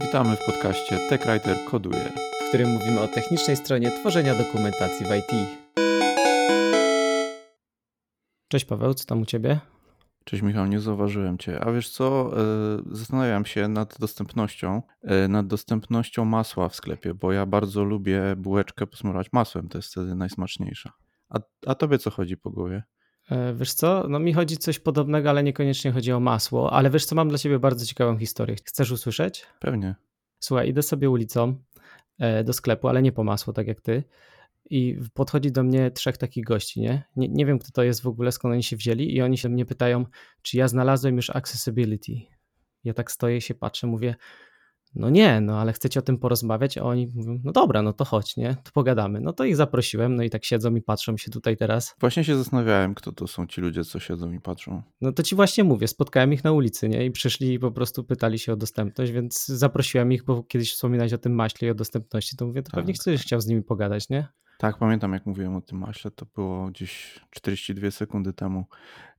Witamy w podcaście TechWriter Koduje, w którym mówimy o technicznej stronie tworzenia dokumentacji w IT. Cześć Paweł, co tam u Ciebie? Cześć Michał, nie zauważyłem Cię. A wiesz co, e, zastanawiam się nad dostępnością, e, nad dostępnością masła w sklepie, bo ja bardzo lubię bułeczkę posmarować masłem, to jest wtedy najsmaczniejsza. A, a Tobie co chodzi po głowie? E, wiesz co, no mi chodzi coś podobnego, ale niekoniecznie chodzi o masło, ale wiesz co, mam dla ciebie bardzo ciekawą historię. Chcesz usłyszeć? Pewnie. Słuchaj, idę sobie ulicą e, do sklepu, ale nie po masło, tak jak ty i podchodzi do mnie trzech takich gości, nie? nie? Nie wiem, kto to jest w ogóle, skąd oni się wzięli i oni się mnie pytają, czy ja znalazłem już accessibility. Ja tak stoję się patrzę, mówię, no nie, no ale chcecie o tym porozmawiać, a oni mówią, no dobra, no to chodź, nie, to pogadamy. No to ich zaprosiłem, no i tak siedzą i patrzą się tutaj teraz. Właśnie się zastanawiałem, kto to są ci ludzie, co siedzą i patrzą. No to ci właśnie mówię, spotkałem ich na ulicy, nie, i przyszli i po prostu pytali się o dostępność, więc zaprosiłem ich, bo kiedyś wspominałeś o tym maśle i o dostępności, to mówię, to tak. pewnie chcesz chciał z nimi pogadać, nie? Tak, pamiętam jak mówiłem o tym maśle, to było gdzieś 42 sekundy temu.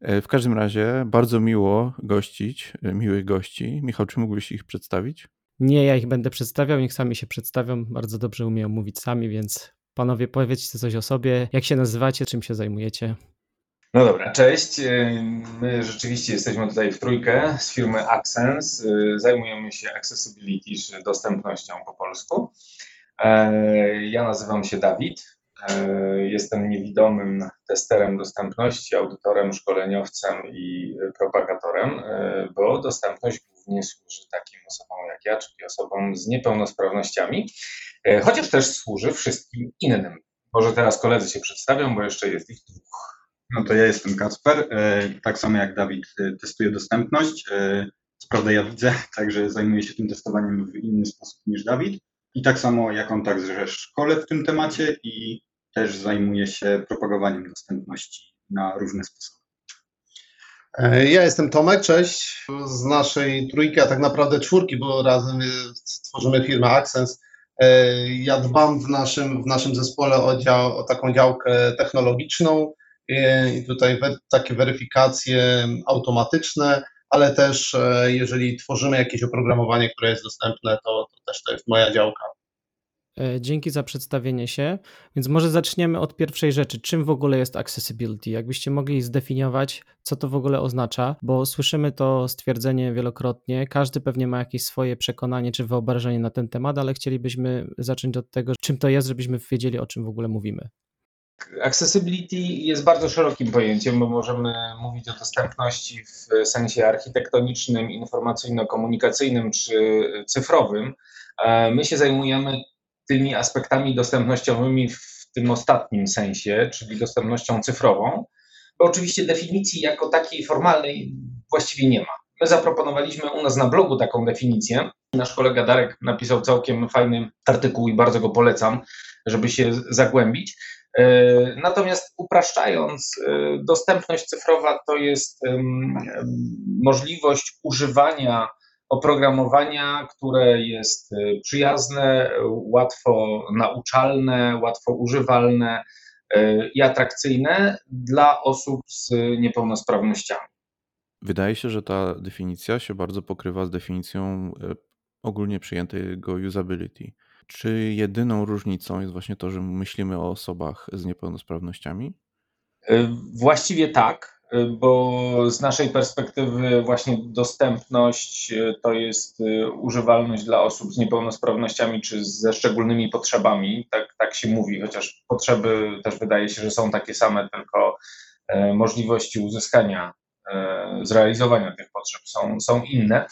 E, w każdym razie bardzo miło gościć, e, miłych gości. Michał, czy mógłbyś ich przedstawić? Nie, ja ich będę przedstawiał, niech sami się przedstawią. Bardzo dobrze umieją mówić sami, więc panowie, powiedzcie coś o sobie. Jak się nazywacie, czym się zajmujecie? No dobra, cześć. My rzeczywiście jesteśmy tutaj w trójkę z firmy Accents. Zajmujemy się accessibility, czy dostępnością po polsku. E, ja nazywam się Dawid. E, jestem niewidomym testerem dostępności, audytorem, szkoleniowcem i propagatorem, e, bo dostępność głównie służy takim osobom jak ja, czyli osobom z niepełnosprawnościami, chociaż też służy wszystkim innym. Może teraz koledzy się przedstawią, bo jeszcze jest ich dwóch. No to ja jestem Kacper. Tak samo jak Dawid testuję dostępność. Co ja widzę, także zajmuję się tym testowaniem w inny sposób niż Dawid. I tak samo jak on także szkole w tym temacie i też zajmuje się propagowaniem dostępności na różne sposoby. E, ja jestem Tomek, cześć. Z naszej trójki, a tak naprawdę czwórki, bo razem tworzymy firmę Access. E, ja dbam w naszym, w naszym zespole o, dział, o taką działkę technologiczną e, i tutaj takie weryfikacje automatyczne, ale też jeżeli tworzymy jakieś oprogramowanie, które jest dostępne, to, to też to jest moja działka. E, dzięki za przedstawienie się. Więc może zaczniemy od pierwszej rzeczy. Czym w ogóle jest accessibility? Jakbyście mogli zdefiniować, co to w ogóle oznacza, bo słyszymy to stwierdzenie wielokrotnie. Każdy pewnie ma jakieś swoje przekonanie czy wyobrażenie na ten temat, ale chcielibyśmy zacząć od tego, czym to jest, żebyśmy wiedzieli, o czym w ogóle mówimy. Accessibility jest bardzo szerokim pojęciem, bo możemy mówić o dostępności w sensie architektonicznym, informacyjno-komunikacyjnym czy cyfrowym. E, my się zajmujemy tymi aspektami dostępnościowymi w tym ostatnim sensie, czyli dostępnością cyfrową, bo oczywiście definicji jako takiej formalnej właściwie nie ma. My zaproponowaliśmy u nas na blogu taką definicję. Nasz kolega Darek napisał całkiem fajny artykuł i bardzo go polecam, żeby się zagłębić. E, natomiast upraszczając, e, dostępność cyfrowa to jest możliwość używania oprogramowania, które jest e, przyjazne, łatwo nauczalne, łatwo używalne i atrakcyjne dla osób z niepełnosprawnościami. Wydaje się, że ta definicja się bardzo pokrywa z definicją ogólnie przyjętego usability. Czy jedyną różnicą jest właśnie to, że myślimy o osobach z niepełnosprawnościami? Właściwie tak, bo z naszej perspektywy właśnie dostępność e, to jest używalność dla osób z niepełnosprawnościami czy ze szczególnymi potrzebami. Tak, tak się mówi, chociaż potrzeby też wydaje się, że są takie same, tylko możliwości uzyskania, zrealizowania tych potrzeb są, są inne.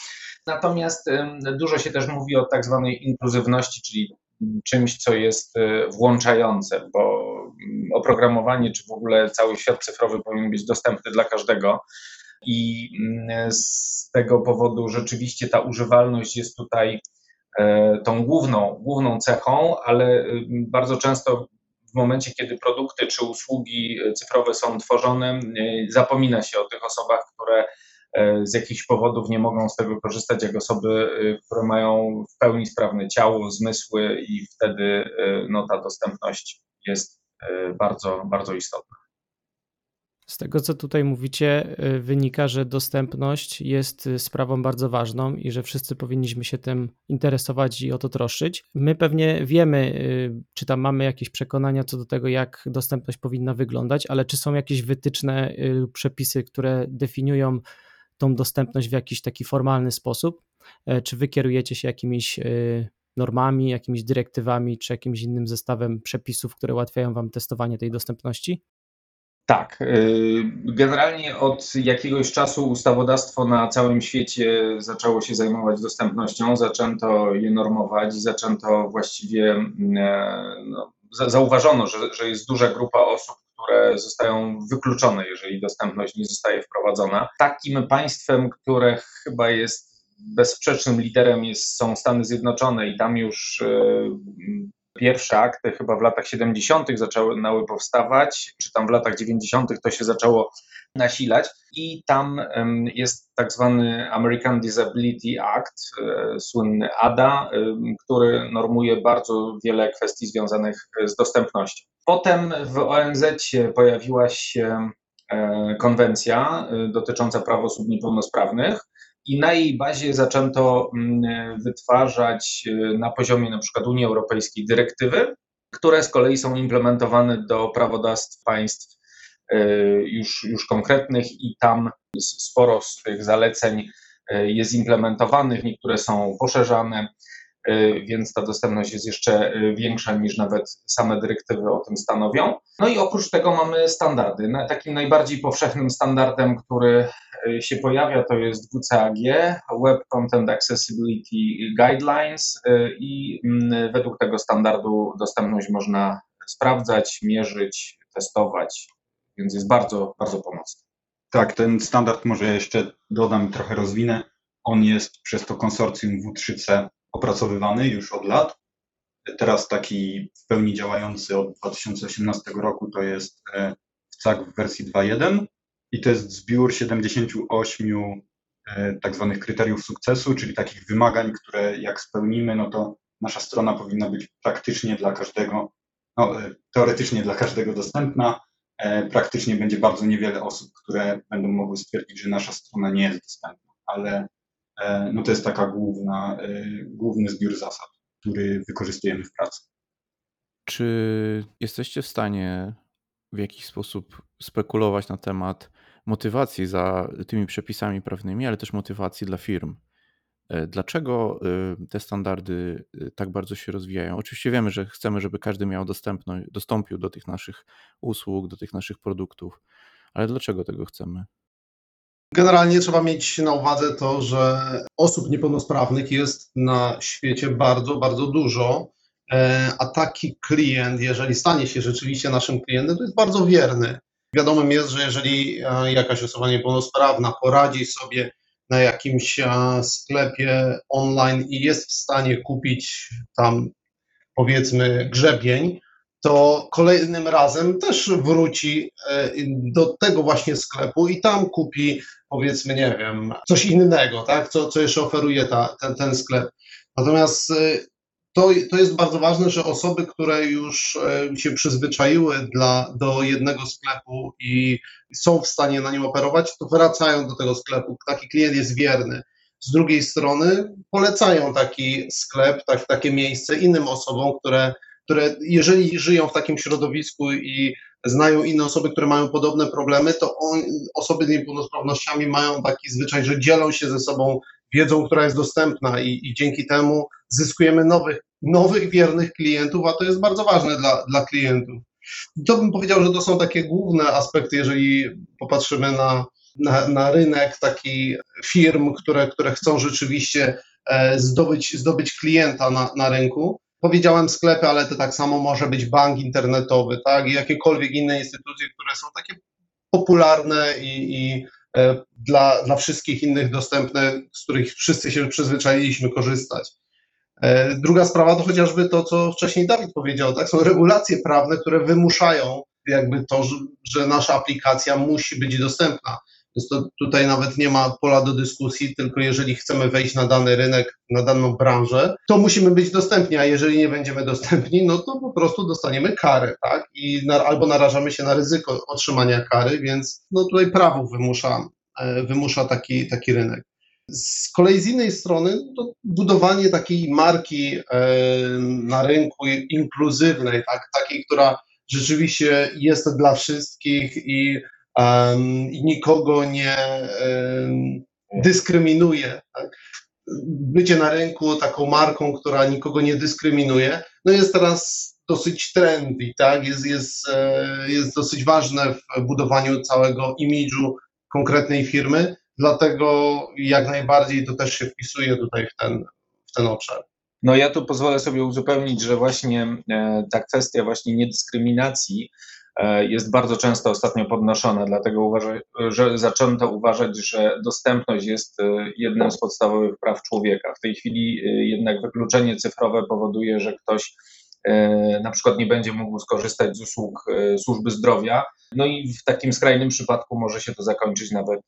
Natomiast dużo się też mówi o tak zwanej inkluzywności, czyli czymś, co jest włączające, bo oprogramowanie czy w ogóle cały świat cyfrowy powinien być dostępny dla każdego. I mm, z tego powodu rzeczywiście ta używalność jest tutaj e, tą główną, główną cechą, ale bardzo często w momencie, kiedy produkty czy usługi cyfrowe są tworzone, zapomina się o tych osobach, które E, z jakichś powodów nie mogą z tego korzystać, jak osoby, e, które mają w pełni sprawne ciało, zmysły i wtedy e, no, ta dostępność jest bardzo, bardzo istotna. Z tego, co tutaj mówicie, y, wynika, że dostępność jest y, sprawą bardzo ważną i że wszyscy powinniśmy się tym interesować i o to troszczyć. My pewnie wiemy, czy tam mamy jakieś przekonania co do tego, jak dostępność powinna wyglądać, ale czy są jakieś wytyczne lub przepisy, które definiują tą dostępność w jakiś taki formalny sposób? E, czy wy kierujecie się jakimiś normami, jakimiś dyrektywami, czy jakimś innym zestawem przepisów, które ułatwiają wam testowanie tej dostępności? Tak. Y, generalnie od jakiegoś czasu ustawodawstwo na całym świecie zaczęło się zajmować dostępnością, zaczęto je normować, zaczęto właściwie, mm, e, no, zauważono, że, że jest duża grupa osób, które zostają wykluczone, jeżeli dostępność nie zostaje wprowadzona. Takim państwem, które chyba jest bezsprzecznym liderem jest, są Stany Zjednoczone i tam już e, Pierwsze akty chyba w latach 70. zaczęły powstawać, czy tam w latach 90. to się zaczęło nasilać i tam jest tak zwany American Disability Act, e, słynny ADA, który normuje bardzo wiele kwestii związanych z dostępnością. Potem w ONZ pojawiła się e, konwencja e, dotycząca praw osób niepełnosprawnych, i na jej bazie zaczęto mm, wytwarzać y, na poziomie na przykład Unii Europejskiej dyrektywy, które z kolei są implementowane do prawodawstw państw y, już, już konkretnych i tam sporo z tych zaleceń y, jest implementowanych, niektóre są poszerzane. Y, więc ta dostępność jest jeszcze y, większa niż nawet same dyrektywy o tym stanowią. No i oprócz tego mamy standardy. Takim najbardziej powszechnym standardem, który y, się pojawia, to jest WCAG, Web Content Accessibility Guidelines i mm, według tego standardu dostępność można sprawdzać, mierzyć, testować, więc jest bardzo, bardzo pomocny. Tak, ten standard może jeszcze dodam, trochę rozwinę. On jest przez to konsorcjum W3C opracowywany już od lat. Teraz taki w pełni działający od 2018 roku to jest e, CAG w wersji 2.1 i to jest zbiór 78 e, tak zwanych kryteriów sukcesu, czyli takich wymagań, które jak spełnimy, no to nasza strona powinna być praktycznie dla każdego, no, e, teoretycznie dla każdego dostępna. Praktycznie będzie bardzo niewiele osób, które będą mogły stwierdzić, że nasza strona nie jest dostępna, ale E, no to jest taka główna, e, główny zbiór zasad, który wykorzystujemy w pracy. Czy jesteście w stanie w jakiś sposób spekulować na temat motywacji za tymi przepisami prawnymi, ale też motywacji dla firm? E, dlaczego te standardy tak bardzo się rozwijają? Oczywiście wiemy, że chcemy, żeby każdy miał dostępność, dostąpił do tych naszych usług, do tych naszych produktów, ale dlaczego tego chcemy? Generalnie trzeba mieć na uwadze to, że osób niepełnosprawnych jest na świecie bardzo, bardzo dużo, e, a taki klient, jeżeli stanie się rzeczywiście naszym klientem, to jest bardzo wierny. Wiadomym jest, że jeżeli e, jakaś osoba niepełnosprawna poradzi sobie na jakimś e, sklepie online i jest w stanie kupić tam powiedzmy grzebień, to kolejnym razem też wróci e, do tego właśnie sklepu i tam kupi, powiedzmy, nie wiem, coś innego, tak? co, co jeszcze oferuje ta, ten, ten sklep. Natomiast e, to, to jest bardzo ważne, że osoby, które już e, się przyzwyczaiły dla, do jednego sklepu i są w stanie na nim operować, to wracają do tego sklepu. Taki klient jest wierny. Z drugiej strony polecają taki sklep, tak, takie miejsce innym osobom, które które jeżeli żyją w takim środowisku i znają inne osoby, które mają podobne problemy, to on, osoby z niepełnosprawnościami mają taki zwyczaj, że dzielą się ze sobą wiedzą, która jest dostępna i, i dzięki temu zyskujemy nowych, nowych, wiernych klientów, a to jest bardzo ważne dla, dla klientów. To bym powiedział, że to są takie główne aspekty, jeżeli popatrzymy na, na, na rynek taki firm, które, które chcą rzeczywiście e, zdobyć, zdobyć klienta na, na rynku. Powiedziałem sklepy, ale to tak samo może być bank internetowy, tak, i jakiekolwiek inne instytucje, które są takie popularne i, i e, dla, dla wszystkich innych dostępne, z których wszyscy się przyzwyczailiśmy korzystać. E, druga sprawa to chociażby to, co wcześniej Dawid powiedział, tak, są regulacje prawne, które wymuszają jakby to, że, że nasza aplikacja musi być dostępna. Więc to tutaj nawet nie ma pola do dyskusji, tylko jeżeli chcemy wejść na dany rynek, na daną branżę, to musimy być dostępni, a jeżeli nie będziemy dostępni, no to po prostu dostaniemy karę, tak? I na, albo narażamy się na ryzyko otrzymania kary, więc no tutaj prawo wymusza, e, wymusza taki, taki rynek. Z kolei z innej strony to budowanie takiej marki e, na rynku inkluzywnej, tak, takiej, która rzeczywiście jest dla wszystkich i, i nikogo nie dyskryminuje. Tak? Bycie na rynku taką marką, która nikogo nie dyskryminuje, no jest teraz dosyć trendy, tak? jest, jest, e, jest dosyć ważne w budowaniu całego imidżu konkretnej firmy, dlatego jak najbardziej to też się wpisuje tutaj w ten, w ten obszar. No ja tu pozwolę sobie uzupełnić, że właśnie e, ta kwestia właśnie niedyskryminacji jest bardzo często ostatnio podnoszona, dlatego uważa, że zaczęto uważać, że dostępność jest e, jednym z podstawowych praw człowieka. W tej chwili jednak wykluczenie cyfrowe powoduje, że ktoś na przykład nie będzie mógł skorzystać z usług służby zdrowia, no i w takim skrajnym przypadku może się to zakończyć nawet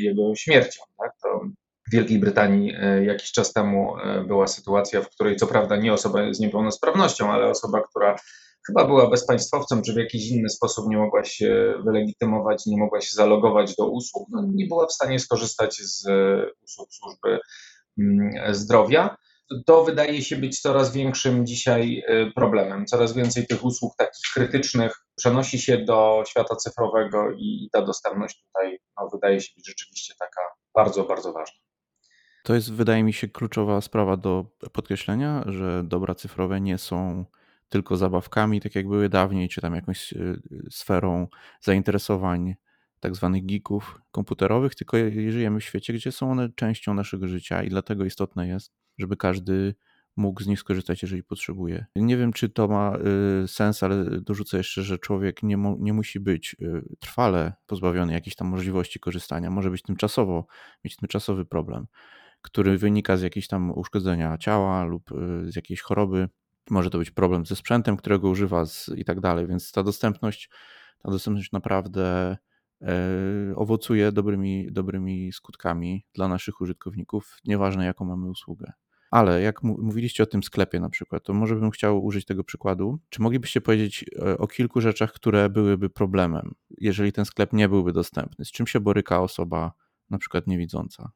jego śmiercią. Tak? To w Wielkiej Brytanii e, jakiś czas temu e, była sytuacja, w której co prawda nie osoba z niepełnosprawnością, ale osoba, która chyba była bezpaństwowcem, czy w jakiś inny sposób nie mogła się wylegitymować, nie mogła się zalogować do usług, no nie była w stanie skorzystać z e, usług służby mm, zdrowia. To wydaje się być coraz większym dzisiaj problemem. Coraz więcej tych usług takich krytycznych przenosi się do świata cyfrowego i ta dostępność tutaj no, wydaje się być rzeczywiście taka bardzo, bardzo ważna. To jest, wydaje mi się, kluczowa sprawa do podkreślenia, że dobra cyfrowe nie są tylko zabawkami, tak jak były dawniej, czy tam jakąś e, sferą zainteresowań tak zwanych geeków komputerowych, tylko żyjemy w świecie, gdzie są one częścią naszego życia i dlatego istotne jest, żeby każdy mógł z nich skorzystać, jeżeli potrzebuje. Nie wiem, czy to ma y, sens, ale dorzucę jeszcze, że człowiek nie, mu, nie musi być y, trwale pozbawiony jakiejś tam możliwości korzystania. Może być tymczasowo, mieć tymczasowy problem który wynika z jakiegoś tam uszkodzenia ciała lub z jakiejś choroby. Może to być problem ze sprzętem, którego używa z, i tak dalej, więc ta dostępność, ta dostępność naprawdę e, owocuje dobrymi, dobrymi skutkami dla naszych użytkowników, nieważne jaką mamy usługę. Ale jak mówiliście o tym sklepie na przykład, to może bym chciał użyć tego przykładu. Czy moglibyście powiedzieć e, o kilku rzeczach, które byłyby problemem, jeżeli ten sklep nie byłby dostępny? Z czym się boryka osoba na przykład niewidząca?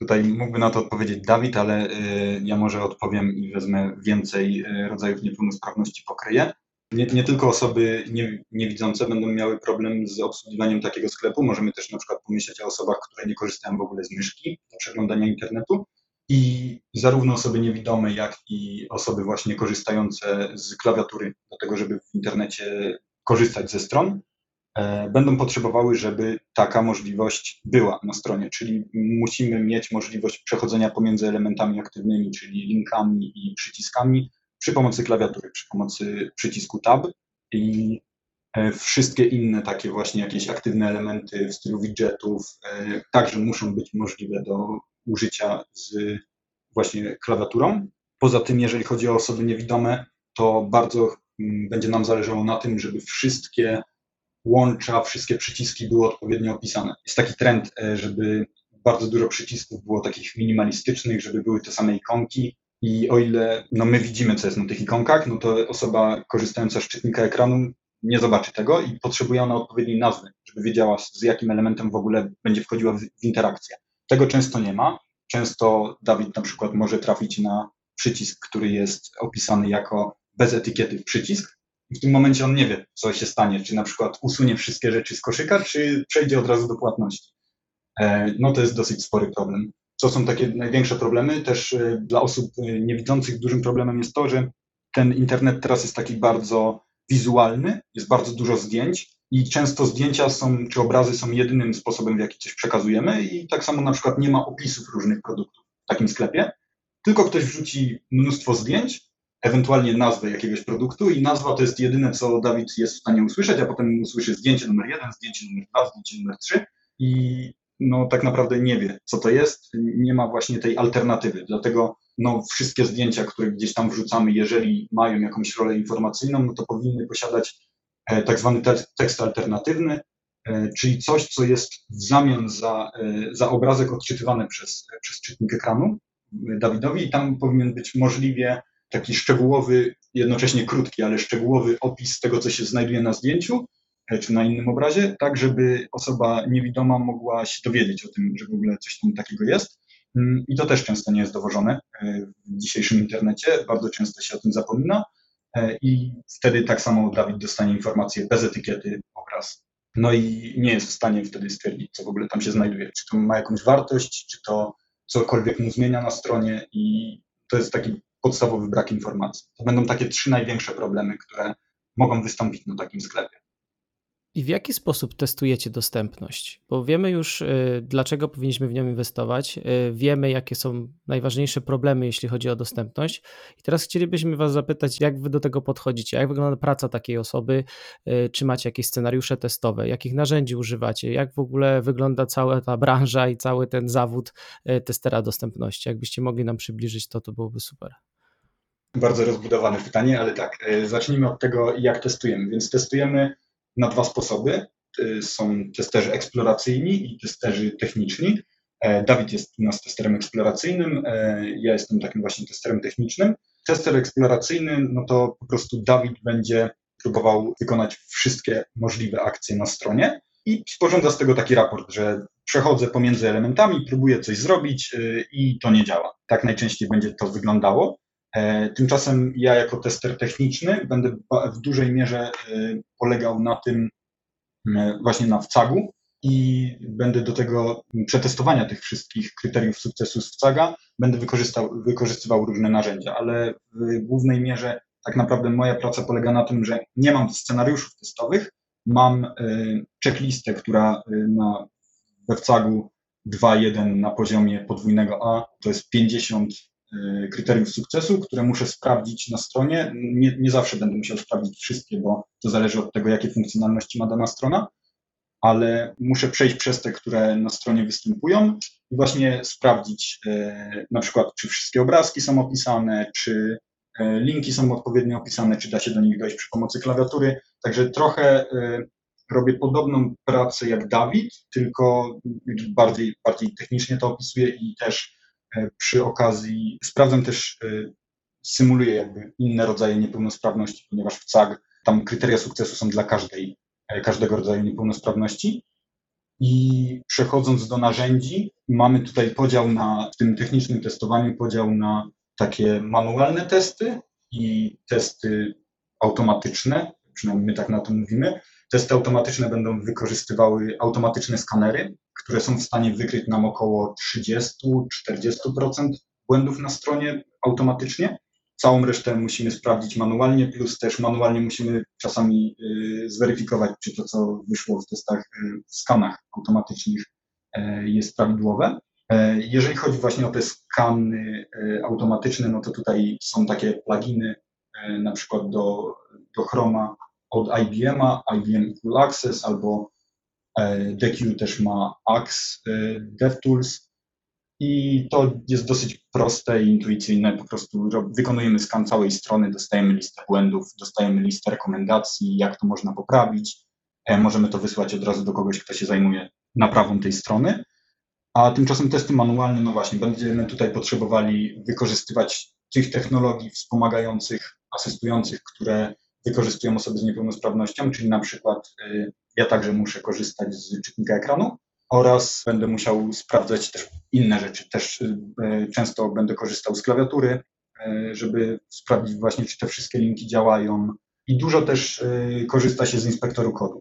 Tutaj mógłby na to odpowiedzieć Dawid, ale y, ja może odpowiem i wezmę więcej y, rodzajów niepełnosprawności pokryję. Nie, nie, tylko osoby nie, niewidzące będą miały problem z obsługiwaniem takiego sklepu. Możemy też na przykład pomyśleć o osobach, które nie korzystają w ogóle z myszki do przeglądania internetu. I zarówno osoby niewidome, jak i osoby właśnie korzystające z klawiatury do tego, żeby w internecie korzystać ze stron, będą potrzebowały, żeby taka możliwość była na stronie, czyli musimy mieć możliwość przechodzenia pomiędzy elementami aktywnymi, czyli linkami i przyciskami przy pomocy klawiatury, przy pomocy przycisku Tab i e, wszystkie inne takie właśnie jakieś aktywne elementy w stylu widgetów e, także muszą być możliwe do użycia z właśnie klawiaturą. Poza tym, jeżeli chodzi o osoby niewidome, to bardzo mm, będzie nam zależało na tym, żeby wszystkie łącza, wszystkie przyciski były odpowiednio opisane. Jest taki trend, e, żeby bardzo dużo przycisków było takich minimalistycznych, żeby były te same ikonki. I o ile no my widzimy, co jest na tych ikonkach, no to osoba korzystająca z czytnika ekranu nie zobaczy tego i potrzebuje ona odpowiedniej nazwy, żeby wiedziała, z jakim elementem w ogóle będzie wchodziła w, interakcję. Tego często nie ma. Często Dawid na przykład może trafić na przycisk, który jest opisany jako bez etykiety przycisk, w tym momencie on nie wie, co się stanie, czy na przykład usunie wszystkie rzeczy z koszyka, czy przejdzie od razu do płatności. E, no to jest dosyć spory problem. Co są takie największe problemy? Też e, dla osób e, niewidzących dużym problemem jest to, że ten internet teraz jest taki bardzo wizualny, jest bardzo dużo zdjęć i często zdjęcia są, czy obrazy są jedynym sposobem, w jaki coś przekazujemy i tak samo na przykład nie ma opisów różnych produktów w takim sklepie, tylko ktoś wrzuci mnóstwo zdjęć ewentualnie nazwę jakiegoś produktu i nazwa to jest jedyne, co Dawid jest w stanie usłyszeć, a potem usłyszy zdjęcie numer jeden, zdjęcie numer dwa, zdjęcie numer trzy i no tak naprawdę nie wie, co to jest, nie ma właśnie tej alternatywy, dlatego no, wszystkie zdjęcia, które gdzieś tam wrzucamy, jeżeli mają jakąś rolę informacyjną, no to powinny posiadać e, tak zwany tekst alternatywny, czyli coś, co jest w zamian za, za obrazek odczytywany przez, przez czytnik ekranu Dawidowi. I tam powinien być możliwie taki szczegółowy, jednocześnie krótki, ale szczegółowy opis tego, co się znajduje na zdjęciu czy na innym obrazie, tak żeby osoba niewidoma mogła się dowiedzieć o tym, że w ogóle coś tam takiego jest. Mm, I to też często nie jest dowożone e, w dzisiejszym internecie, bardzo często się o tym zapomina e, i wtedy tak samo Dawid dostanie informację bez etykiety obraz. No i nie jest w stanie wtedy stwierdzić, co w ogóle tam się znajduje, czy to ma jakąś wartość, czy to cokolwiek mu zmienia na stronie i to jest taki podstawowy brak informacji. To będą takie trzy największe problemy, które mogą wystąpić na takim sklepie. I w jaki sposób testujecie dostępność? Bo wiemy już, y, dlaczego powinniśmy w nią inwestować, y, wiemy, jakie są najważniejsze problemy, jeśli chodzi o dostępność. I teraz chcielibyśmy Was zapytać, jak Wy do tego podchodzicie, jak wygląda praca takiej osoby, y, czy macie jakieś scenariusze testowe, jakich narzędzi używacie, jak w ogóle wygląda cała ta branża i cały ten zawód testera dostępności. Jakbyście mogli nam przybliżyć to, to byłoby super. Bardzo rozbudowane pytanie, ale tak, zacznijmy od tego, jak testujemy. Więc testujemy na dwa sposoby. Y, są testerzy eksploracyjni i testerzy techniczni. E, Dawid jest u nas testerem eksploracyjnym, e, ja jestem takim właśnie testerem technicznym. Tester eksploracyjny, no to po prostu Dawid będzie próbował wykonać wszystkie możliwe akcje na stronie i sporządza z tego taki raport, że przechodzę pomiędzy elementami, próbuję coś zrobić y, i to nie działa. Tak najczęściej będzie to wyglądało. E, tymczasem ja jako tester techniczny będę w dużej mierze e, polegał na tym e, właśnie na wcagu i będę do tego przetestowania tych wszystkich kryteriów sukcesu z wcaga będę wykorzystał, wykorzystywał różne narzędzia, ale w głównej mierze tak naprawdę moja praca polega na tym, że nie mam scenariuszów testowych, mam checklistę, która na, we wcagu 2.1 na poziomie podwójnego A to jest 50 Y, kryteriów sukcesu, które muszę sprawdzić na stronie. Nie, nie zawsze będę musiał sprawdzić wszystkie, bo to zależy od tego, jakie funkcjonalności ma dana strona, ale muszę przejść przez te, które na stronie występują i właśnie sprawdzić y, na przykład, czy wszystkie obrazki są opisane, czy y, linki są odpowiednio opisane, czy da się do nich dojść przy pomocy klawiatury. Także trochę robię podobną pracę jak Dawid, tylko bardziej, bardziej technicznie to opisuję i też E, przy okazji sprawdzam też, e, symuluję jakby inne rodzaje niepełnosprawności, ponieważ w CAG tam kryteria sukcesu są dla każdej, e, każdego rodzaju niepełnosprawności. I przechodząc do narzędzi, mamy tutaj podział na, w tym technicznym testowaniu, podział na takie manualne testy i testy automatyczne, przynajmniej my tak na to mówimy. Testy automatyczne będą wykorzystywały automatyczne skanery, które są w stanie wykryć nam około 30-40% błędów na stronie automatycznie. Całą resztę musimy sprawdzić manualnie, plus też manualnie musimy czasami y, zweryfikować, czy to, co wyszło w testach, y, w skanach automatycznych y, jest prawidłowe. Jeżeli chodzi właśnie o te skany automatyczne, no to tutaj są takie pluginy, na przykład do, do Chroma od IBM-a, IBM Full Access albo E, DQ też ma Axe DevTools i to jest dosyć proste i intuicyjne. Po prostu wykonujemy skan całej strony, dostajemy listę błędów, dostajemy listę rekomendacji, jak to można poprawić. E, możemy to wysłać od razu do kogoś, kto się zajmuje naprawą tej strony. A tymczasem testy manualne, no właśnie, będziemy tutaj potrzebowali wykorzystywać tych technologii wspomagających, asystujących, które wykorzystują osoby z niepełnosprawnością, czyli na przykład y, ja także muszę korzystać z czytnika ekranu oraz będę musiał sprawdzać też inne rzeczy. Też y, y, często będę korzystał z klawiatury, żeby sprawdzić właśnie, czy te wszystkie linki działają. I dużo też korzysta się z inspektoru kodu,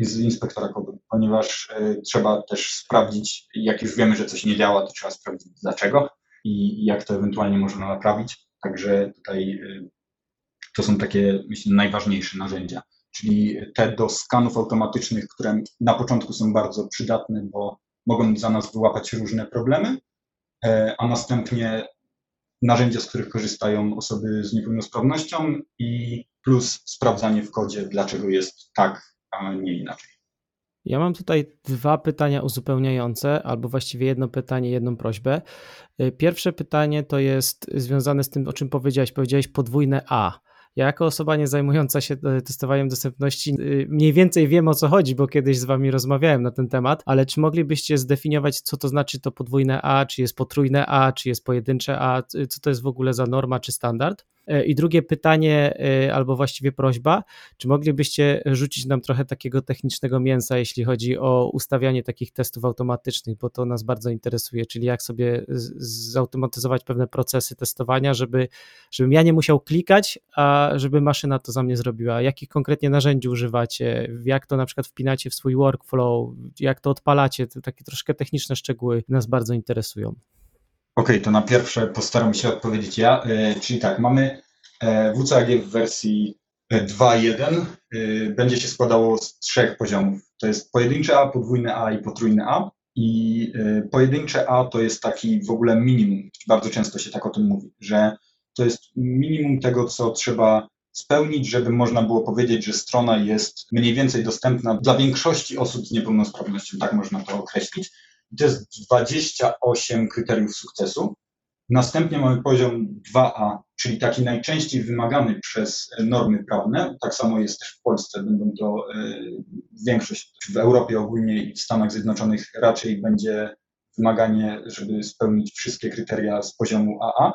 z inspektora kodu, ponieważ trzeba też sprawdzić, jak już wiemy, że coś nie działa, to trzeba sprawdzić dlaczego i jak to ewentualnie można naprawić. Także tutaj to są takie, myślę, najważniejsze narzędzia. Czyli te do skanów automatycznych, które na początku są bardzo przydatne, bo mogą za nas wyłapać różne problemy, e, a następnie narzędzia, z których korzystają osoby z niepełnosprawnością i plus sprawdzanie w kodzie, dlaczego jest tak, a nie inaczej. Ja mam tutaj dwa pytania uzupełniające, albo właściwie jedno pytanie, jedną prośbę. E, pierwsze pytanie to jest związane z tym, o czym powiedziałeś. Powiedziałeś podwójne A. Ja jako osoba nie zajmująca się e, testowaniem dostępności y, mniej więcej wiem o co chodzi, bo kiedyś z wami rozmawiałem na ten temat, ale czy moglibyście zdefiniować, co to znaczy to podwójne A, czy jest potrójne A, czy jest pojedyncze A, co to jest w ogóle za norma czy standard? E, I drugie pytanie, e, albo właściwie prośba, czy moglibyście rzucić nam trochę takiego technicznego mięsa, jeśli chodzi o ustawianie takich testów automatycznych, bo to nas bardzo interesuje, czyli jak sobie zautomatyzować pewne procesy testowania, żeby, żebym ja nie musiał klikać, a żeby maszyna to za mnie zrobiła. Jakich konkretnie narzędzi używacie, jak to na przykład wpinacie w swój workflow, jak to odpalacie, to takie troszkę techniczne szczegóły nas bardzo interesują. Okej, to na pierwsze postaram się odpowiedzieć ja. E, czyli tak, mamy e, WCAG w wersji 2.1. E, będzie się składało z trzech poziomów. To jest pojedyncze A, podwójne A i potrójne A. I pojedyncze A to jest taki w ogóle minimum. Bardzo często się tak o tym mówi, że to jest minimum tego, co trzeba spełnić, żeby można było powiedzieć, że strona jest mniej więcej dostępna dla większości osób z niepełnosprawnością, tak można to określić. I to jest 28 kryteriów sukcesu. Następnie mamy poziom 2A, czyli taki najczęściej wymagany przez normy prawne. Tak samo jest też w Polsce, będą to y, większość w Europie ogólnie i w Stanach Zjednoczonych raczej będzie wymaganie, żeby spełnić wszystkie kryteria z poziomu AA,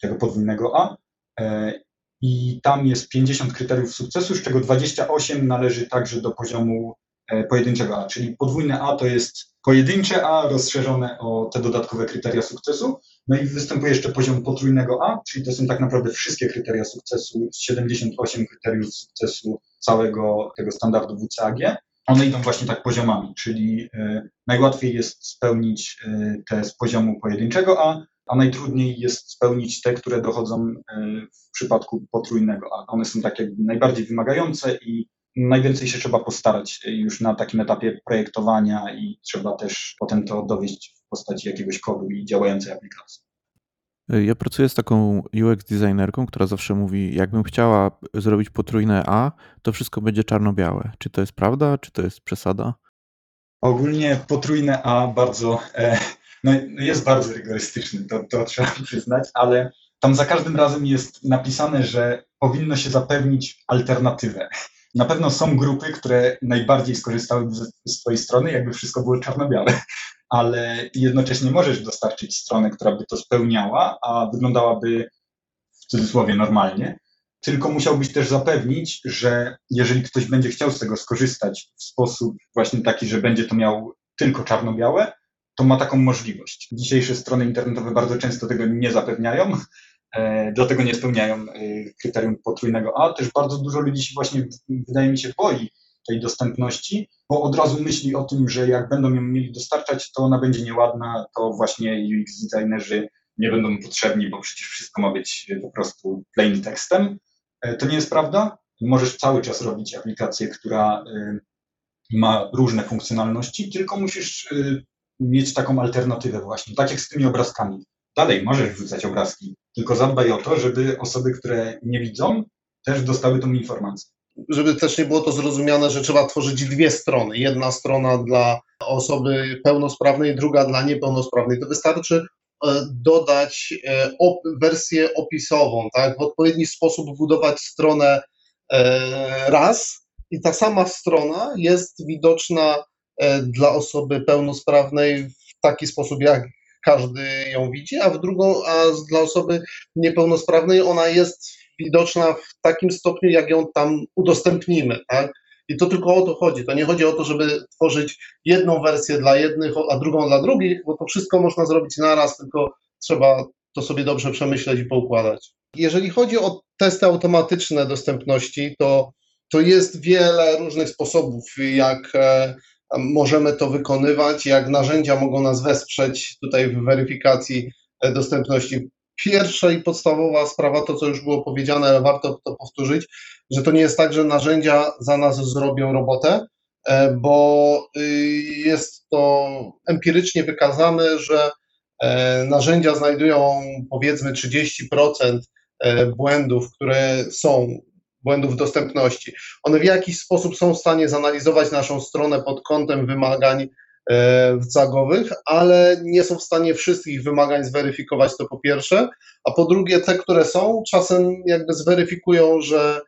tego podwójnego A. E, I tam jest 50 kryteriów sukcesu, z czego 28 należy także do poziomu e, pojedynczego A, czyli podwójne A to jest pojedyncze A rozszerzone o te dodatkowe kryteria sukcesu. No i występuje jeszcze poziom potrójnego A, czyli to są tak naprawdę wszystkie kryteria sukcesu, 78 kryteriów sukcesu całego tego standardu WCAG. One idą właśnie tak poziomami, czyli y, najłatwiej jest spełnić y, te z poziomu pojedynczego A, a najtrudniej jest spełnić te, które dochodzą w przypadku potrójnego A. One są takie najbardziej wymagające i najwięcej się trzeba postarać już na takim etapie projektowania i trzeba też potem to dowieść w postaci jakiegoś kodu i działającej aplikacji. Ja pracuję z taką UX designerką, która zawsze mówi, jakbym chciała zrobić potrójne A, to wszystko będzie czarno-białe. Czy to jest prawda, czy to jest przesada? Ogólnie potrójne A bardzo, e, no jest bardzo rygorystyczny, to, to trzeba przyznać, ale tam za każdym razem jest napisane, że powinno się zapewnić alternatywę. Na pewno są grupy, które najbardziej skorzystałyby z Twojej strony, jakby wszystko było czarno-białe, ale jednocześnie możesz dostarczyć stronę, która by to spełniała, a wyglądałaby w cudzysłowie normalnie. Tylko musiałbyś też zapewnić, że jeżeli ktoś będzie chciał z tego skorzystać w sposób właśnie taki, że będzie to miał tylko czarno-białe, to ma taką możliwość. Dzisiejsze strony internetowe bardzo często tego nie zapewniają, dlatego nie spełniają e, kryterium potrójnego A. Też bardzo dużo ludzi się właśnie, wydaje mi się, boi tej dostępności, bo od razu myśli o tym, że jak będą ją mieli dostarczać, to ona będzie nieładna, to właśnie UX designerzy nie będą potrzebni, bo przecież wszystko ma być po prostu plain tekstem. E, to nie jest prawda. Możesz cały czas robić aplikację, która ma różne funkcjonalności, tylko musisz mieć taką alternatywę właśnie, tak jak z tymi obrazkami. Dalej możesz wrzucać obrazki, tylko zadbaj o to, żeby osoby, które nie widzą, też dostały tą informację. Żeby też nie było to zrozumiane, że trzeba tworzyć dwie strony. Jedna strona dla osoby pełnosprawnej, druga dla niepełnosprawnej. To wystarczy e, dodać e, wersję opisową, tak? w odpowiedni sposób budować stronę e, raz i ta sama strona jest widoczna dla osoby pełnosprawnej w taki sposób, jak każdy ją widzi, a w drugą, a dla osoby niepełnosprawnej ona jest widoczna w takim stopniu, jak ją tam udostępnimy, tak? I to tylko o to chodzi. To nie chodzi o to, żeby tworzyć jedną wersję dla jednych, a drugą dla drugich, bo to wszystko można zrobić naraz, tylko trzeba to sobie dobrze przemyśleć i poukładać. Jeżeli chodzi o testy automatyczne dostępności, to, to jest wiele różnych sposobów, jak e, możemy to wykonywać, jak narzędzia mogą nas wesprzeć tutaj w weryfikacji e, dostępności. Pierwsza i podstawowa sprawa, to co już było powiedziane, ale warto to powtórzyć, że to nie jest tak, że narzędzia za nas zrobią robotę, e, bo y, jest to empirycznie wykazane, że e, narzędzia znajdują powiedzmy 30% błędów, które są błędów dostępności. One w jakiś sposób są w stanie zanalizować naszą stronę pod kątem wymagań cagowych, ale nie są w stanie wszystkich wymagań zweryfikować, to po pierwsze, a po drugie te, które są, czasem jakby zweryfikują, że,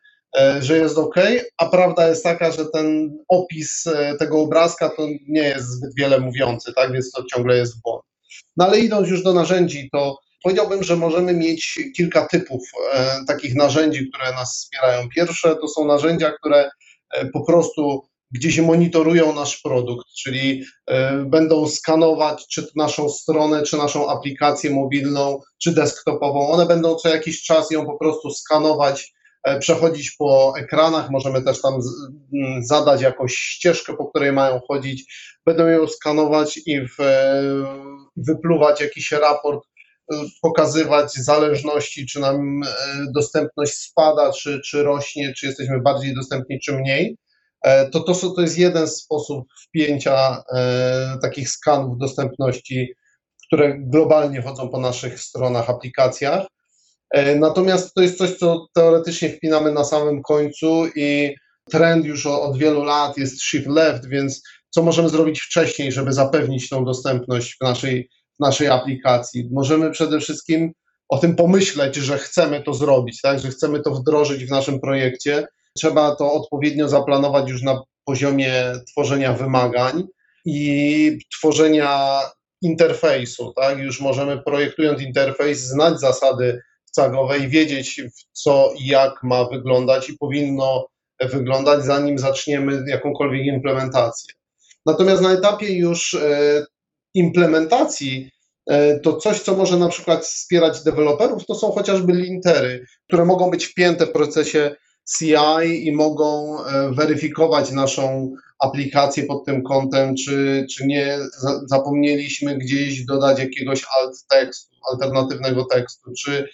że jest ok, a prawda jest taka, że ten opis tego obrazka to nie jest zbyt wiele mówiący, tak, więc to ciągle jest błąd. No ale idąc już do narzędzi, to powiedziałbym, że możemy mieć kilka typów e, takich narzędzi, które nas wspierają. Pierwsze to są narzędzia, które e, po prostu gdzieś monitorują nasz produkt, czyli e, będą skanować czy naszą stronę, czy naszą aplikację mobilną, czy desktopową. One będą co jakiś czas ją po prostu skanować, przechodzić po ekranach, możemy też tam zadać jakąś ścieżkę, po której mają chodzić, będą ją skanować i wypluwać jakiś raport, pokazywać zależności, czy nam y, dostępność spada, czy, czy rośnie, czy jesteśmy bardziej dostępni, czy mniej. E, to, to, to jest jeden sposób wpięcia e, takich skanów dostępności, które globalnie chodzą po naszych stronach, aplikacjach. E, natomiast to jest coś, co teoretycznie wpinamy na samym końcu i trend już od wielu lat jest shift left, więc co możemy zrobić wcześniej, żeby zapewnić tą dostępność w naszej, naszej aplikacji. Możemy przede wszystkim o tym pomyśleć, że chcemy to zrobić, tak? że chcemy to wdrożyć w naszym projekcie. Trzeba to odpowiednio zaplanować już na poziomie tworzenia wymagań i tworzenia interfejsu. Tak? Już możemy projektując interfejs znać zasady cagowe i wiedzieć, co i jak ma wyglądać i powinno wyglądać, zanim zaczniemy jakąkolwiek implementację. Natomiast na etapie już e, implementacji e, to coś, co może na przykład wspierać deweloperów, to są chociażby lintery, które mogą być wpięte w procesie CI i mogą e, weryfikować naszą aplikację pod tym kątem, czy, czy nie zapomnieliśmy gdzieś dodać jakiegoś alt tekstu, alternatywnego tekstu, czy,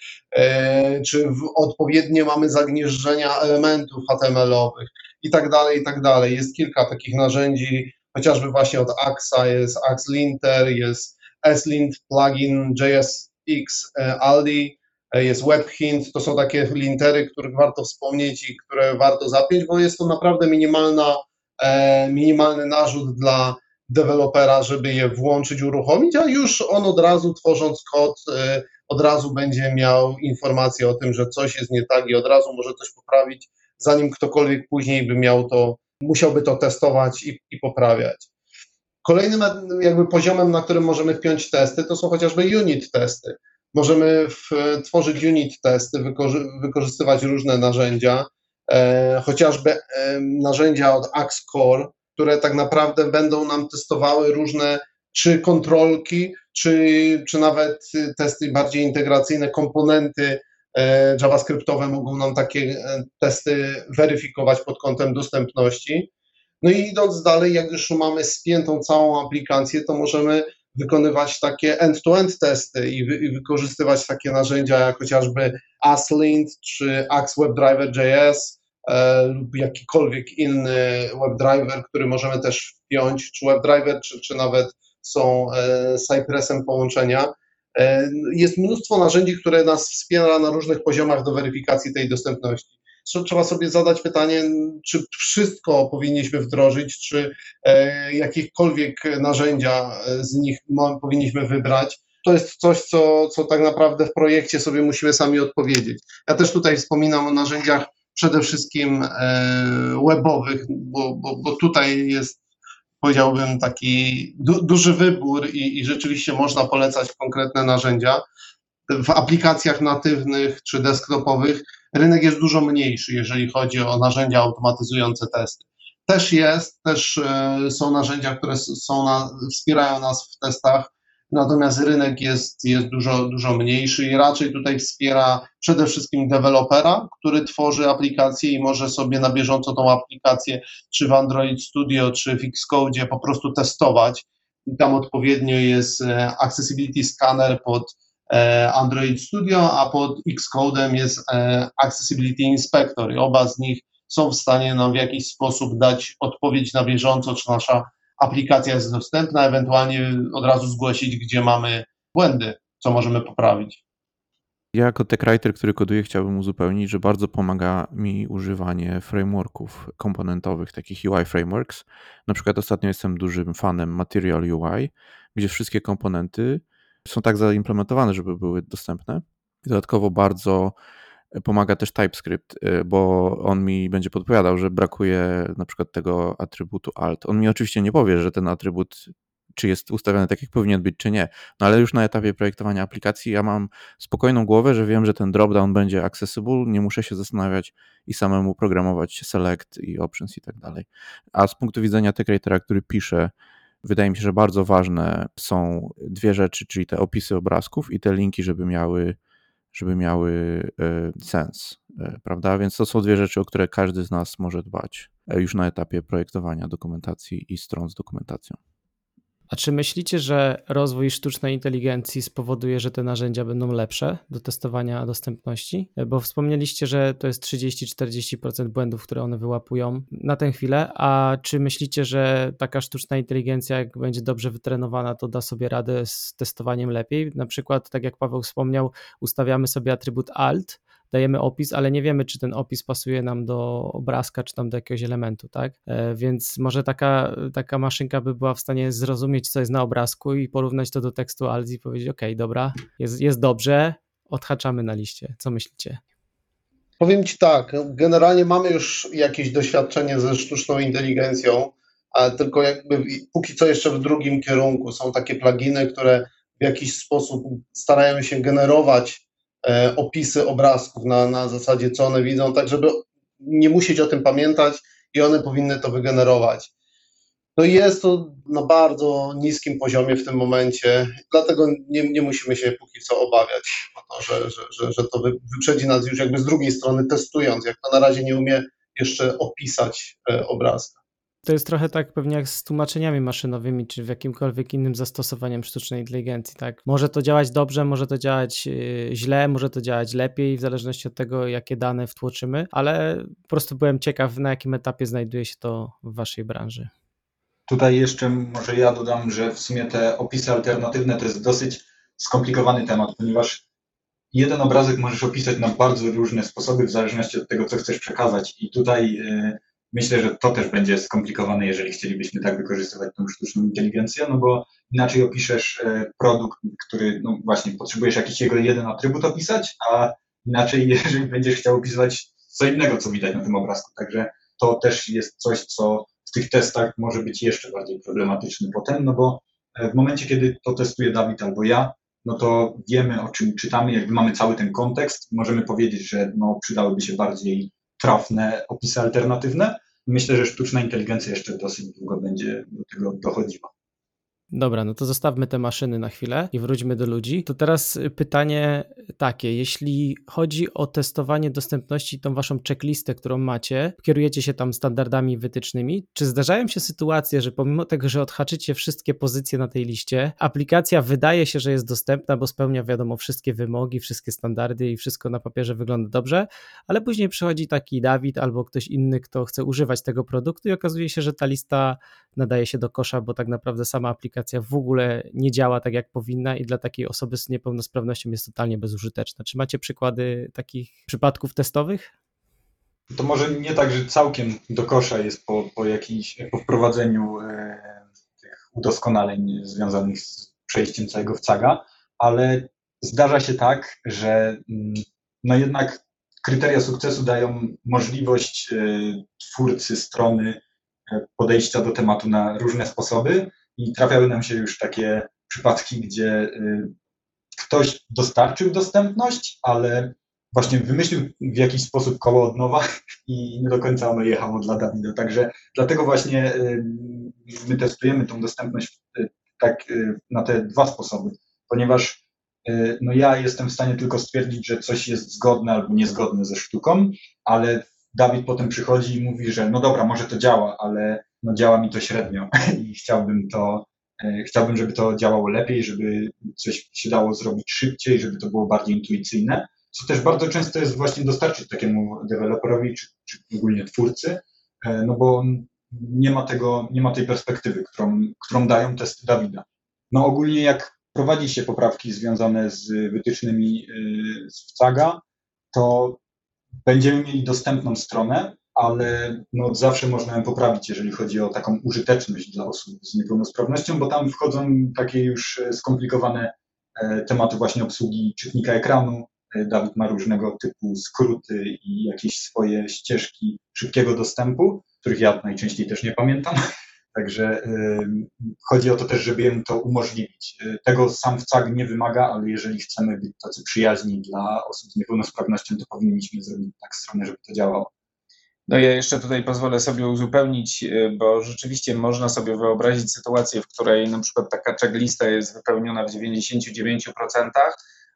czy odpowiednie mamy zagnieżdżenia elementów HTML-owych i tak dalej, i tak dalej. Jest kilka takich narzędzi, chociażby właśnie od AXA jest AXLinter, jest SLint plugin JSX e, Aldi, e, jest WebHint, to są takie lintery, których warto wspomnieć i które warto zapiąć, bo jest to naprawdę minimalna, e, minimalny narzut dla dewelopera, żeby je włączyć, uruchomić, a już on od razu tworząc kod, od razu będzie miał informację o tym, że coś jest nie tak i od razu może coś poprawić, zanim ktokolwiek później by miał to musiałby to testować i, i poprawiać. Kolejnym jakby poziomem, na którym możemy wpiąć testy, to są chociażby unit testy. Możemy w, tworzyć unit testy, wykorzy wykorzystywać różne narzędzia, e, chociażby e, narzędzia od AxCore, które tak naprawdę będą nam testowały różne czy kontrolki, czy, czy nawet testy bardziej integracyjne, komponenty JavaScriptowe mogą nam takie e, testy weryfikować pod kątem dostępności. No i idąc dalej, jak już mamy spiętą całą aplikację, to możemy wykonywać takie end-to-end testy i, wy, i, wykorzystywać takie narzędzia jak chociażby Aslint czy Axe WebDriver.js e, lub jakikolwiek inny WebDriver, który możemy też wpiąć, czy WebDriver, czy, czy nawet są e, Cypressem połączenia. E, jest mnóstwo narzędzi, które nas wspiera na różnych poziomach do weryfikacji tej dostępności. Trzeba sobie zadać pytanie, czy wszystko powinniśmy wdrożyć, czy e, jakiekolwiek narzędzia z nich powinniśmy wybrać. To jest coś, co, co tak naprawdę w projekcie sobie musimy sami odpowiedzieć. Ja też tutaj wspominam o narzędziach przede wszystkim e, webowych, bo, bo, bo tutaj jest powiedziałbym, taki du duży wybór i, i rzeczywiście można polecać konkretne narzędzia. W aplikacjach natywnych czy desktopowych rynek jest dużo mniejszy, jeżeli chodzi o narzędzia automatyzujące testy. Też jest, też e, są narzędzia, które są na, wspierają nas w testach natomiast rynek jest, jest dużo, dużo mniejszy i raczej tutaj wspiera przede wszystkim dewelopera, który tworzy aplikację i może sobie na bieżąco tą aplikację czy w Android Studio, czy w Xcode po prostu testować. I tam odpowiednio jest e, Accessibility Scanner pod e, Android Studio, a pod Xcodem jest e, Accessibility Inspector i oba z nich są w stanie nam w jakiś sposób dać odpowiedź na bieżąco, czy nasza aplikacja jest dostępna, ewentualnie od razu zgłosić, gdzie mamy błędy, co możemy poprawić. Ja jako tech który koduje, chciałbym uzupełnić, że bardzo pomaga mi używanie frameworków komponentowych, takich UI frameworks. Na przykład ostatnio jestem dużym fanem Material UI, gdzie wszystkie komponenty są tak zaimplementowane, żeby były dostępne. Dodatkowo bardzo pomaga też TypeScript, y, bo on mi będzie podpowiadał, że brakuje na przykład tego atrybutu alt. On mi oczywiście nie powie, że ten atrybut czy jest ustawiony tak, jak powinien być, czy nie. No ale już na etapie projektowania aplikacji ja mam spokojną głowę, że wiem, że ten dropdown będzie accessible, nie muszę się zastanawiać i samemu programować select i options i tak dalej. A z punktu widzenia tech który pisze, wydaje mi się, że bardzo ważne są dwie rzeczy, czyli te opisy obrazków i te linki, żeby miały żeby miały e, sens, e, prawda? Więc to są dwie rzeczy, o które każdy z nas może dbać e, już na etapie projektowania dokumentacji i stron z dokumentacją. A czy myślicie, że rozwój sztucznej inteligencji spowoduje, że te narzędzia będą lepsze do testowania dostępności? Bo wspomnieliście, że to jest 30-40% błędów, które one wyłapują na tę chwilę. A czy myślicie, że taka sztuczna inteligencja, jak będzie dobrze wytrenowana, to da sobie radę z testowaniem lepiej? Na przykład, tak jak Paweł wspomniał, ustawiamy sobie atrybut alt dajemy opis, ale nie wiemy, czy ten opis pasuje nam do obrazka, czy tam do jakiegoś elementu, tak? E, więc może taka, taka maszynka by była w stanie zrozumieć, co jest na obrazku i porównać to do tekstu alt i powiedzieć, ok, dobra, jest, jest dobrze, odhaczamy na liście. Co myślicie? Powiem Ci tak, generalnie mamy już jakieś doświadczenie ze sztuczną inteligencją, ale tylko jakby póki co jeszcze w drugim kierunku. Są takie pluginy, które w jakiś sposób starają się generować opisy obrazków na, na zasadzie, co one widzą, tak żeby nie musieć o tym pamiętać i one powinny to wygenerować. No jest to na bardzo niskim poziomie w tym momencie, dlatego nie, nie musimy się póki co obawiać o to, że, że, że, że to wyprzedzi nas już jakby z drugiej strony testując, jak to na razie nie umie jeszcze opisać e, obrazka. To jest trochę tak pewnie jak z tłumaczeniami maszynowymi, czy w jakimkolwiek innym zastosowaniem sztucznej inteligencji, tak? Może to działać dobrze, może to działać y, źle, może to działać lepiej, w zależności od tego, jakie dane wtłoczymy, ale po prostu byłem ciekaw, na jakim etapie znajduje się to w waszej branży. Tutaj jeszcze może ja dodam, że w sumie te opisy alternatywne to jest dosyć skomplikowany temat, ponieważ jeden obrazek możesz opisać na bardzo różne sposoby, w zależności od tego, co chcesz przekazać. I tutaj y, Myślę, że to też będzie skomplikowane, jeżeli chcielibyśmy tak wykorzystywać tą sztuczną inteligencję, no bo inaczej opiszesz e, produkt, który, no właśnie, potrzebujesz jakiś jego jeden atrybut opisać, a inaczej, jeżeli będziesz chciał opisywać co innego, co widać na tym obrazku. Także to też jest coś, co w tych testach może być jeszcze bardziej problematyczne potem, no bo e, w momencie, kiedy to testuje Dawid albo ja, no to wiemy, o czym czytamy, jakby mamy cały ten kontekst, możemy powiedzieć, że no, przydałyby się bardziej trafne opisy alternatywne. Myślę, że sztuczna inteligencja jeszcze dosyć długo będzie do tego dochodziła. Dobra, no to zostawmy te maszyny na chwilę i wróćmy do ludzi. To teraz pytanie takie, jeśli chodzi o testowanie dostępności, tą waszą checklistę, którą macie, kierujecie się tam standardami wytycznymi, czy zdarzają się sytuacje, że pomimo tego, że odhaczycie wszystkie pozycje na tej liście, aplikacja wydaje się, że jest dostępna, bo spełnia wiadomo wszystkie wymogi, wszystkie standardy i wszystko na papierze wygląda dobrze, ale później przychodzi taki Dawid albo ktoś inny, kto chce używać tego produktu i okazuje się, że ta lista nadaje się do kosza, bo tak naprawdę sama aplikacja w ogóle nie działa tak, jak powinna i dla takiej osoby z niepełnosprawnością jest totalnie bezużyteczna. Czy macie przykłady takich przypadków testowych? To może nie tak, że całkiem do kosza jest po, po, jakimś, po wprowadzeniu e, tych udoskonaleń związanych z przejściem całego w CAGA, ale zdarza się tak, że mm, no jednak kryteria sukcesu dają możliwość e, twórcy strony podejścia do tematu na różne sposoby i trafiały nam się już takie przypadki, gdzie y, ktoś dostarczył dostępność, ale właśnie wymyślił w jakiś sposób koło od nowa i nie do końca ono jechało dla Dawida. Także dlatego właśnie y, my testujemy tą dostępność y, tak na te dwa sposoby, ponieważ no ja jestem w stanie tylko stwierdzić, że coś jest zgodne albo niezgodne ze sztuką, ale Dawid potem przychodzi i mówi, że no dobra, może to działa, ale no działa mi to średnio i chciałbym to, e, chciałbym, żeby to działało lepiej, żeby coś się dało zrobić szybciej, żeby to było bardziej intuicyjne, co też bardzo często jest właśnie dostarczyć takiemu deweloperowi czy, czy ogólnie twórcy, e, no bo nie ma tego, nie ma tej perspektywy, którą, którą dają testy Dawida. No ogólnie jak prowadzi się poprawki związane z wytycznymi z WCAG-a, to będziemy mieli dostępną stronę, ale no zawsze można ją poprawić, jeżeli chodzi o taką użyteczność dla osób z niepełnosprawnością, bo tam wchodzą takie już skomplikowane tematy właśnie obsługi czytnika ekranu, Dawid ma różnego typu skróty i jakieś swoje ścieżki szybkiego dostępu, których ja najczęściej też nie pamiętam. Także chodzi o to też, żeby im to umożliwić. Tego sam wcale nie wymaga, ale jeżeli chcemy być tacy przyjaźni dla osób z niepełnosprawnością, to powinniśmy zrobić tak stronę, żeby to działało. No ja jeszcze tutaj pozwolę sobie uzupełnić, bo rzeczywiście można sobie wyobrazić sytuację, w której na przykład taka checklista jest wypełniona w 99%,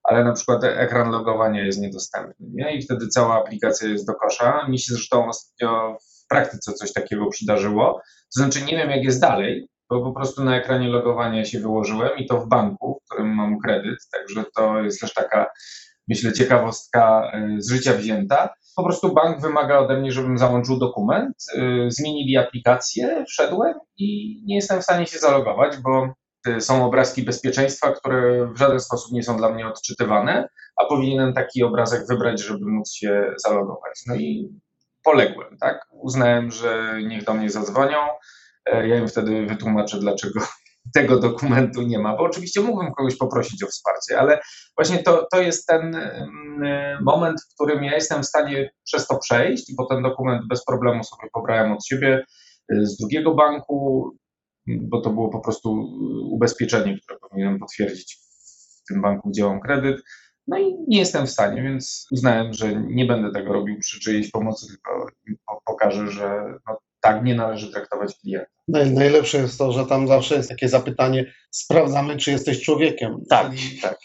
ale na przykład ekran logowania jest niedostępny nie? i wtedy cała aplikacja jest do kosza. Mi się zresztą ostatnio w praktyce coś takiego przydarzyło. To znaczy nie wiem jak jest dalej, bo po prostu na ekranie logowania się wyłożyłem i to w banku, w którym mam kredyt, także to jest też taka, myślę, ciekawostka y, z życia wzięta. Po prostu bank wymaga ode mnie, żebym załączył dokument, y, zmienili aplikację, wszedłem i nie jestem w stanie się zalogować, bo Y, są obrazki bezpieczeństwa, które w żaden sposób nie są dla mnie odczytywane, a powinienem taki obrazek wybrać, żeby móc się zalogować. No i poległem, tak? Uznałem, że niech do mnie zadzwonią. E, ja im wtedy wytłumaczę, dlaczego tego dokumentu nie ma, bo oczywiście mógłbym kogoś poprosić o wsparcie, ale właśnie to, to jest ten mm, moment, w którym ja jestem w stanie przez to przejść, bo ten dokument bez problemu sobie pobrałem od siebie y, z drugiego banku, bo to było po prostu ubezpieczenie, które powinienem potwierdzić w tym banku, gdzie mam kredyt. No i nie jestem w stanie, więc uznałem, że nie będę tego robił przy czyjejś pomocy, tylko pokażę, że no, tak nie należy traktować klienta. Najlepsze jest to, że tam zawsze jest takie zapytanie, sprawdzamy, czy jesteś człowiekiem. Tak, tak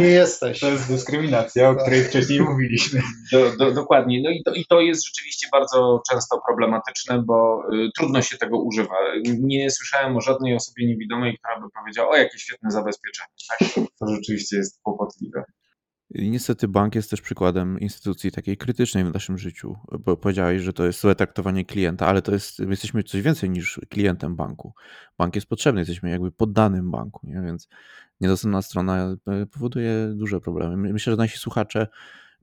nie jesteś. To jest dyskryminacja, o której wcześniej mówiliśmy. Do, do, dokładnie. No i to, i to jest rzeczywiście bardzo często problematyczne, bo y, trudno się tego używa. Nie słyszałem o żadnej osobie niewidomej, która by powiedziała, o jakie świetne zabezpieczenie. Tak? To rzeczywiście jest kłopotliwe. I niestety bank jest też przykładem instytucji takiej krytycznej w naszym życiu, bo powiedziałeś, że to jest złe traktowanie klienta, ale to jest, my jesteśmy coś więcej niż klientem banku. Bank jest potrzebny, jesteśmy jakby poddanym banku, nie? więc niedostępna strona e, powoduje duże problemy. Myślę, że nasi słuchacze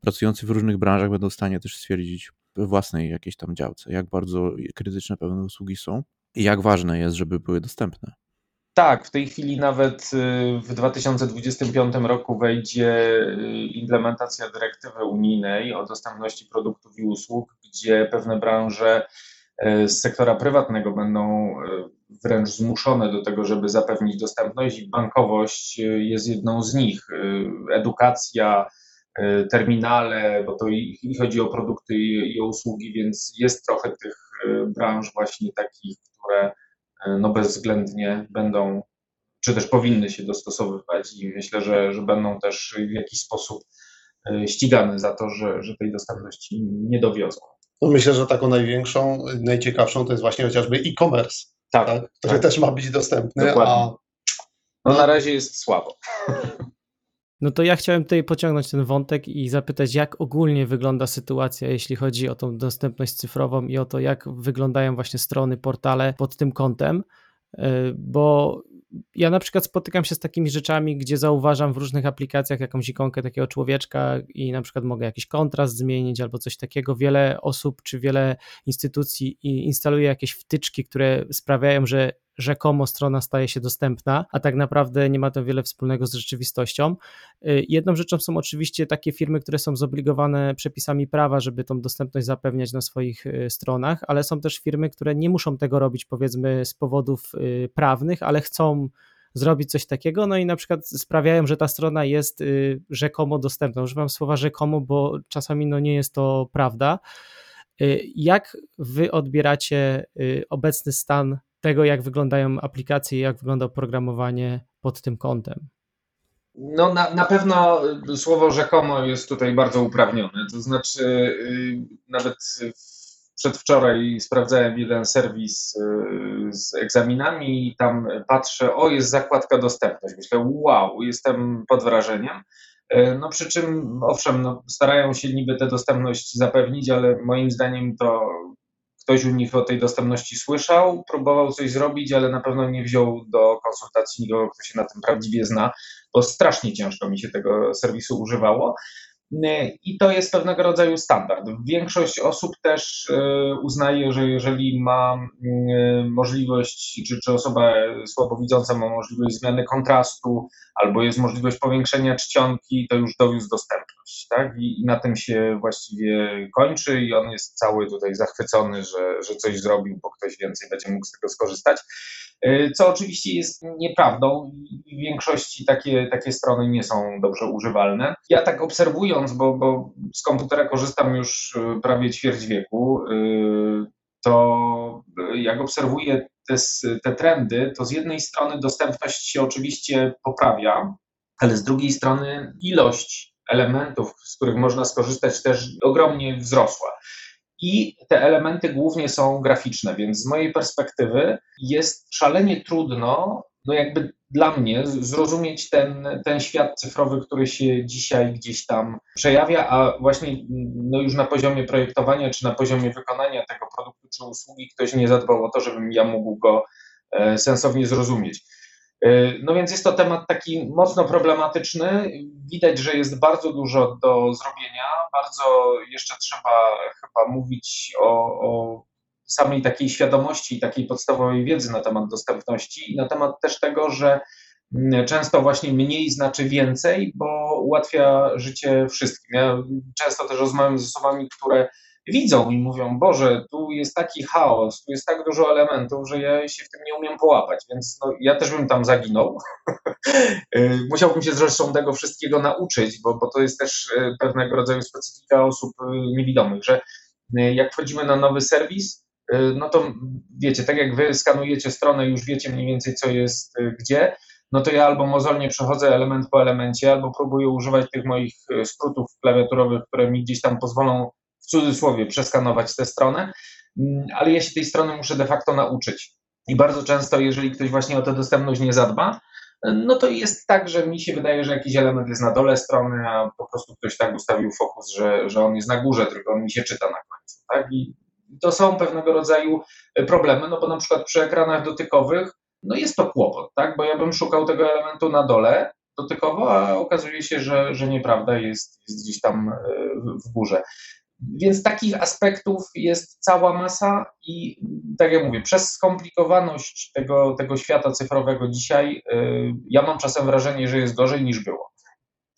pracujący w różnych branżach będą w stanie też stwierdzić we własnej jakiejś tam działce, jak bardzo krytyczne pewne usługi są i jak ważne jest, żeby były dostępne. Tak, w tej chwili nawet y, w 2025 roku wejdzie y, implementacja dyrektywy unijnej o dostępności produktów i usług, gdzie pewne branże y, z sektora prywatnego będą wręcz zmuszone do tego, żeby zapewnić dostępność i bankowość jest jedną z nich. Edukacja, terminale, bo to i chodzi o produkty i o usługi, więc jest trochę tych branż właśnie takich, które no bezwzględnie będą, czy też powinny się dostosowywać i myślę, że, że będą też w jakiś sposób e, ścigane za to, że, że tej dostępności nie dowiozą. No myślę, że taką największą, najciekawszą to jest właśnie chociażby e-commerce, tak, tak, który tak. też ma być dostępny, Dokładnie. a no na razie jest słabo. No to ja chciałem tutaj pociągnąć ten wątek i zapytać, jak ogólnie wygląda sytuacja, jeśli chodzi o tą dostępność cyfrową i o to, jak wyglądają właśnie strony, portale pod tym kątem, y, bo ja na przykład spotykam się z takimi rzeczami, gdzie zauważam w różnych aplikacjach jakąś ikonkę takiego człowieczka i na przykład mogę jakiś kontrast zmienić albo coś takiego. Wiele osób czy wiele instytucji instaluje jakieś wtyczki, które sprawiają, że rzekomo strona staje się dostępna, a tak naprawdę nie ma to wiele wspólnego z rzeczywistością. Y, jedną rzeczą są oczywiście takie firmy, które są zobligowane przepisami prawa, żeby tą dostępność zapewniać na swoich y, stronach, ale są też firmy, które nie muszą tego robić powiedzmy z powodów y, prawnych, ale chcą zrobić coś takiego, no i na przykład sprawiają, że ta strona jest rzekomo dostępna. Używam słowa rzekomo, bo czasami no nie jest to prawda. Jak wy odbieracie obecny stan tego, jak wyglądają aplikacje, jak wygląda oprogramowanie pod tym kątem? No, na, na pewno słowo rzekomo jest tutaj bardzo uprawnione. To znaczy, y, nawet przedwczoraj sprawdzałem jeden serwis y, z egzaminami i tam patrzę, o, jest zakładka dostępność. Myślę, wow, jestem pod wrażeniem. Y, no przy czym, owszem, no, starają się niby tę dostępność zapewnić, ale moim zdaniem to ktoś u nich o tej dostępności słyszał, próbował coś zrobić, ale na pewno nie wziął do konsultacji nikogo, kto się na tym prawdziwie zna, bo strasznie ciężko mi się tego serwisu używało. I to jest pewnego rodzaju standard. Większość osób też e, uznaje, że jeżeli ma e, możliwość, czy, czy osoba słabowidząca ma możliwość zmiany kontrastu, albo jest możliwość powiększenia czcionki, to już dowiózł dostępność. Tak? I, I, na tym się właściwie kończy, i on jest cały tutaj zachwycony, że, że coś zrobił, bo ktoś więcej będzie mógł z tego skorzystać. E, co oczywiście jest nieprawdą. W większości takie, takie strony nie są dobrze używalne. Ja tak obserwując, bo, bo z komputera korzystam już e, prawie ćwierć wieku, e, to jak obserwuję te, te trendy, to z jednej strony dostępność się oczywiście poprawia, ale z drugiej strony ilość elementów, z których można skorzystać, też ogromnie wzrosła. I te elementy głównie są graficzne, więc z mojej perspektywy jest szalenie trudno, no jakby dla mnie, zrozumieć ten, ten świat cyfrowy, który się dzisiaj gdzieś tam przejawia, a właśnie no już na poziomie projektowania czy na poziomie wykonania tego produktu czy usługi ktoś nie zadbał o to, żebym ja mógł go e, sensownie zrozumieć. E, no więc jest to temat taki mocno problematyczny. Widać, że jest bardzo dużo do zrobienia. Bardzo jeszcze trzeba chyba mówić o, o samej takiej świadomości i takiej podstawowej wiedzy na temat dostępności i na temat też tego, że mm, często właśnie mniej znaczy więcej, bo ułatwia życie wszystkim. Ja często też rozmawiam z osobami, które widzą i mówią, Boże, tu jest taki chaos, tu jest tak dużo elementów, że ja się w tym nie umiem połapać, więc no, ja też bym tam zaginął. Y, musiałbym się zresztą tego wszystkiego nauczyć, bo, bo to jest też y, pewnego rodzaju specyfika osób y, niewidomych, że jak wchodzimy na nowy serwis, no to wiecie, tak jak wy skanujecie stronę, już wiecie mniej więcej, co jest gdzie, no to ja albo mozolnie przechodzę element po elemencie, albo próbuję używać tych moich skrótów klawiaturowych, które mi gdzieś tam pozwolą w cudzysłowie przeskanować tę stronę, mm, ale ja się tej strony muszę de facto nauczyć. I bardzo często, jeżeli ktoś właśnie o tę dostępność nie zadba, no to jest tak, że mi się wydaje, że jakiś element jest na dole strony, a po prostu ktoś tak ustawił fokus, że, że on jest na górze, tylko on mi się czyta na końcu. Tak? I to są pewnego rodzaju problemy, no bo na przykład przy ekranach dotykowych, no jest to kłopot, tak? bo ja bym szukał tego elementu na dole dotykowo, a okazuje się, że, że nieprawda jest, jest gdzieś tam e, w górze. Więc takich aspektów jest cała masa i tak jak mówię, przez skomplikowaność tego, tego świata cyfrowego dzisiaj, y, ja mam czasem wrażenie, że jest gorzej niż było.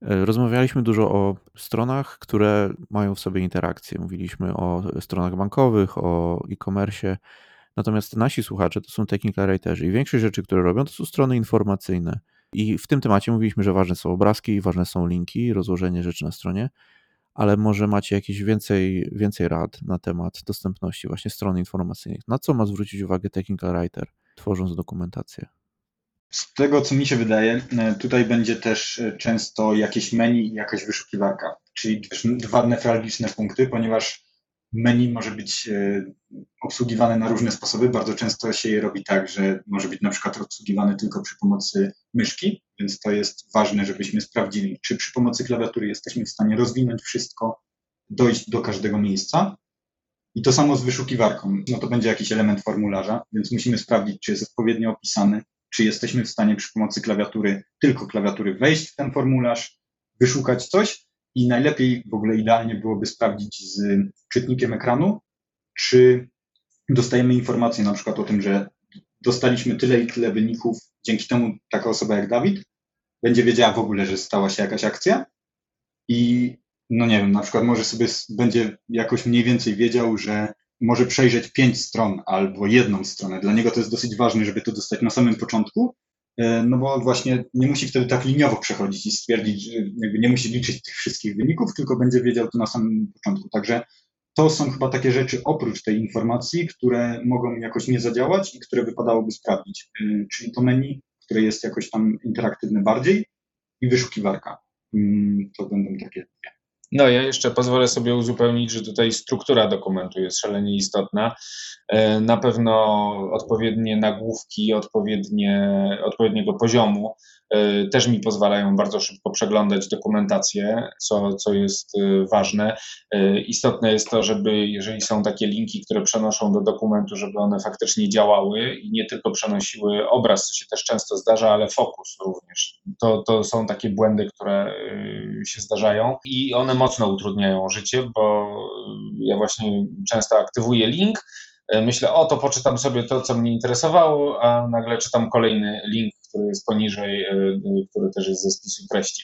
E, rozmawialiśmy dużo o stronach, które mają w sobie interakcję. Mówiliśmy o stronach bankowych, o e-commerce. Natomiast nasi słuchacze to są technical writerzy i większość rzeczy, które robią, to są strony informacyjne. I w tym temacie mówiliśmy, że ważne są obrazki, ważne są linki, rozłożenie rzeczy na stronie ale może macie jakieś więcej, więcej rad na temat dostępności właśnie stron informacyjnych. Na co ma zwrócić uwagę technical writer, tworząc dokumentację? Z tego, co mi się wydaje, e, tutaj będzie też e, często jakieś menu i jakaś wyszukiwarka, czyli dwa newralgiczne punkty, ponieważ menu może być e, obsługiwane na różne sposoby. Bardzo często się je robi tak, że może być na przykład obsługiwane tylko przy pomocy myszki, więc to jest ważne, żebyśmy sprawdzili, czy przy pomocy klawiatury jesteśmy w stanie rozwinąć wszystko, dojść do każdego miejsca. I to samo z wyszukiwarką. No to będzie jakiś element formularza, więc musimy sprawdzić, czy jest odpowiednio opisany, czy jesteśmy w stanie przy pomocy klawiatury, tylko klawiatury wejść w ten formularz, wyszukać coś, i najlepiej, w ogóle idealnie byłoby sprawdzić z czytnikiem ekranu, czy dostajemy informację na przykład o tym, że dostaliśmy tyle i tyle wyników, dzięki temu taka osoba jak Dawid będzie wiedziała w ogóle, że stała się jakaś akcja i no nie wiem, na przykład może sobie będzie jakoś mniej więcej wiedział, że może przejrzeć pięć stron albo jedną stronę. Dla niego to jest dosyć ważne, żeby to dostać na samym początku, no bo właśnie nie musi wtedy tak liniowo przechodzić i stwierdzić, jakby nie musi liczyć tych wszystkich wyników, tylko będzie wiedział to na samym początku. Także to są chyba takie rzeczy oprócz tej informacji, które mogą jakoś nie zadziałać i które wypadałoby sprawdzić. E, czyli to menu, które jest jakoś tam interaktywne bardziej i wyszukiwarka. Mm, to będą takie. No, ja jeszcze pozwolę sobie uzupełnić, że tutaj struktura dokumentu jest szalenie istotna. E, na pewno odpowiednie nagłówki, odpowiednie, odpowiedniego poziomu e, też mi pozwalają bardzo szybko przeglądać dokumentację, co, co jest e, ważne. Istotne jest to, żeby jeżeli są takie linki, które przenoszą do dokumentu, żeby one faktycznie działały i nie tylko przenosiły obraz, co się też często zdarza, ale fokus również. To, to są takie błędy, które się zdarzają i one mocno utrudniają życie, bo ja właśnie często aktywuję link, E, myślę, o to poczytam sobie to, co mnie interesowało, a nagle czytam kolejny link, który jest poniżej, e, e, który też jest ze spisu treści.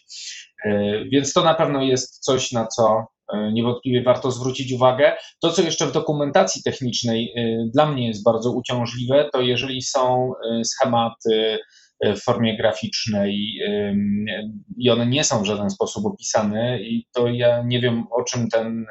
Więc to na pewno jest coś, na co niewątpliwie warto zwrócić uwagę. To, co jeszcze w dokumentacji technicznej dla mnie jest bardzo uciążliwe, to jeżeli są schematy w formie graficznej i one nie są w żaden sposób opisane, i to ja nie wiem, o czym ten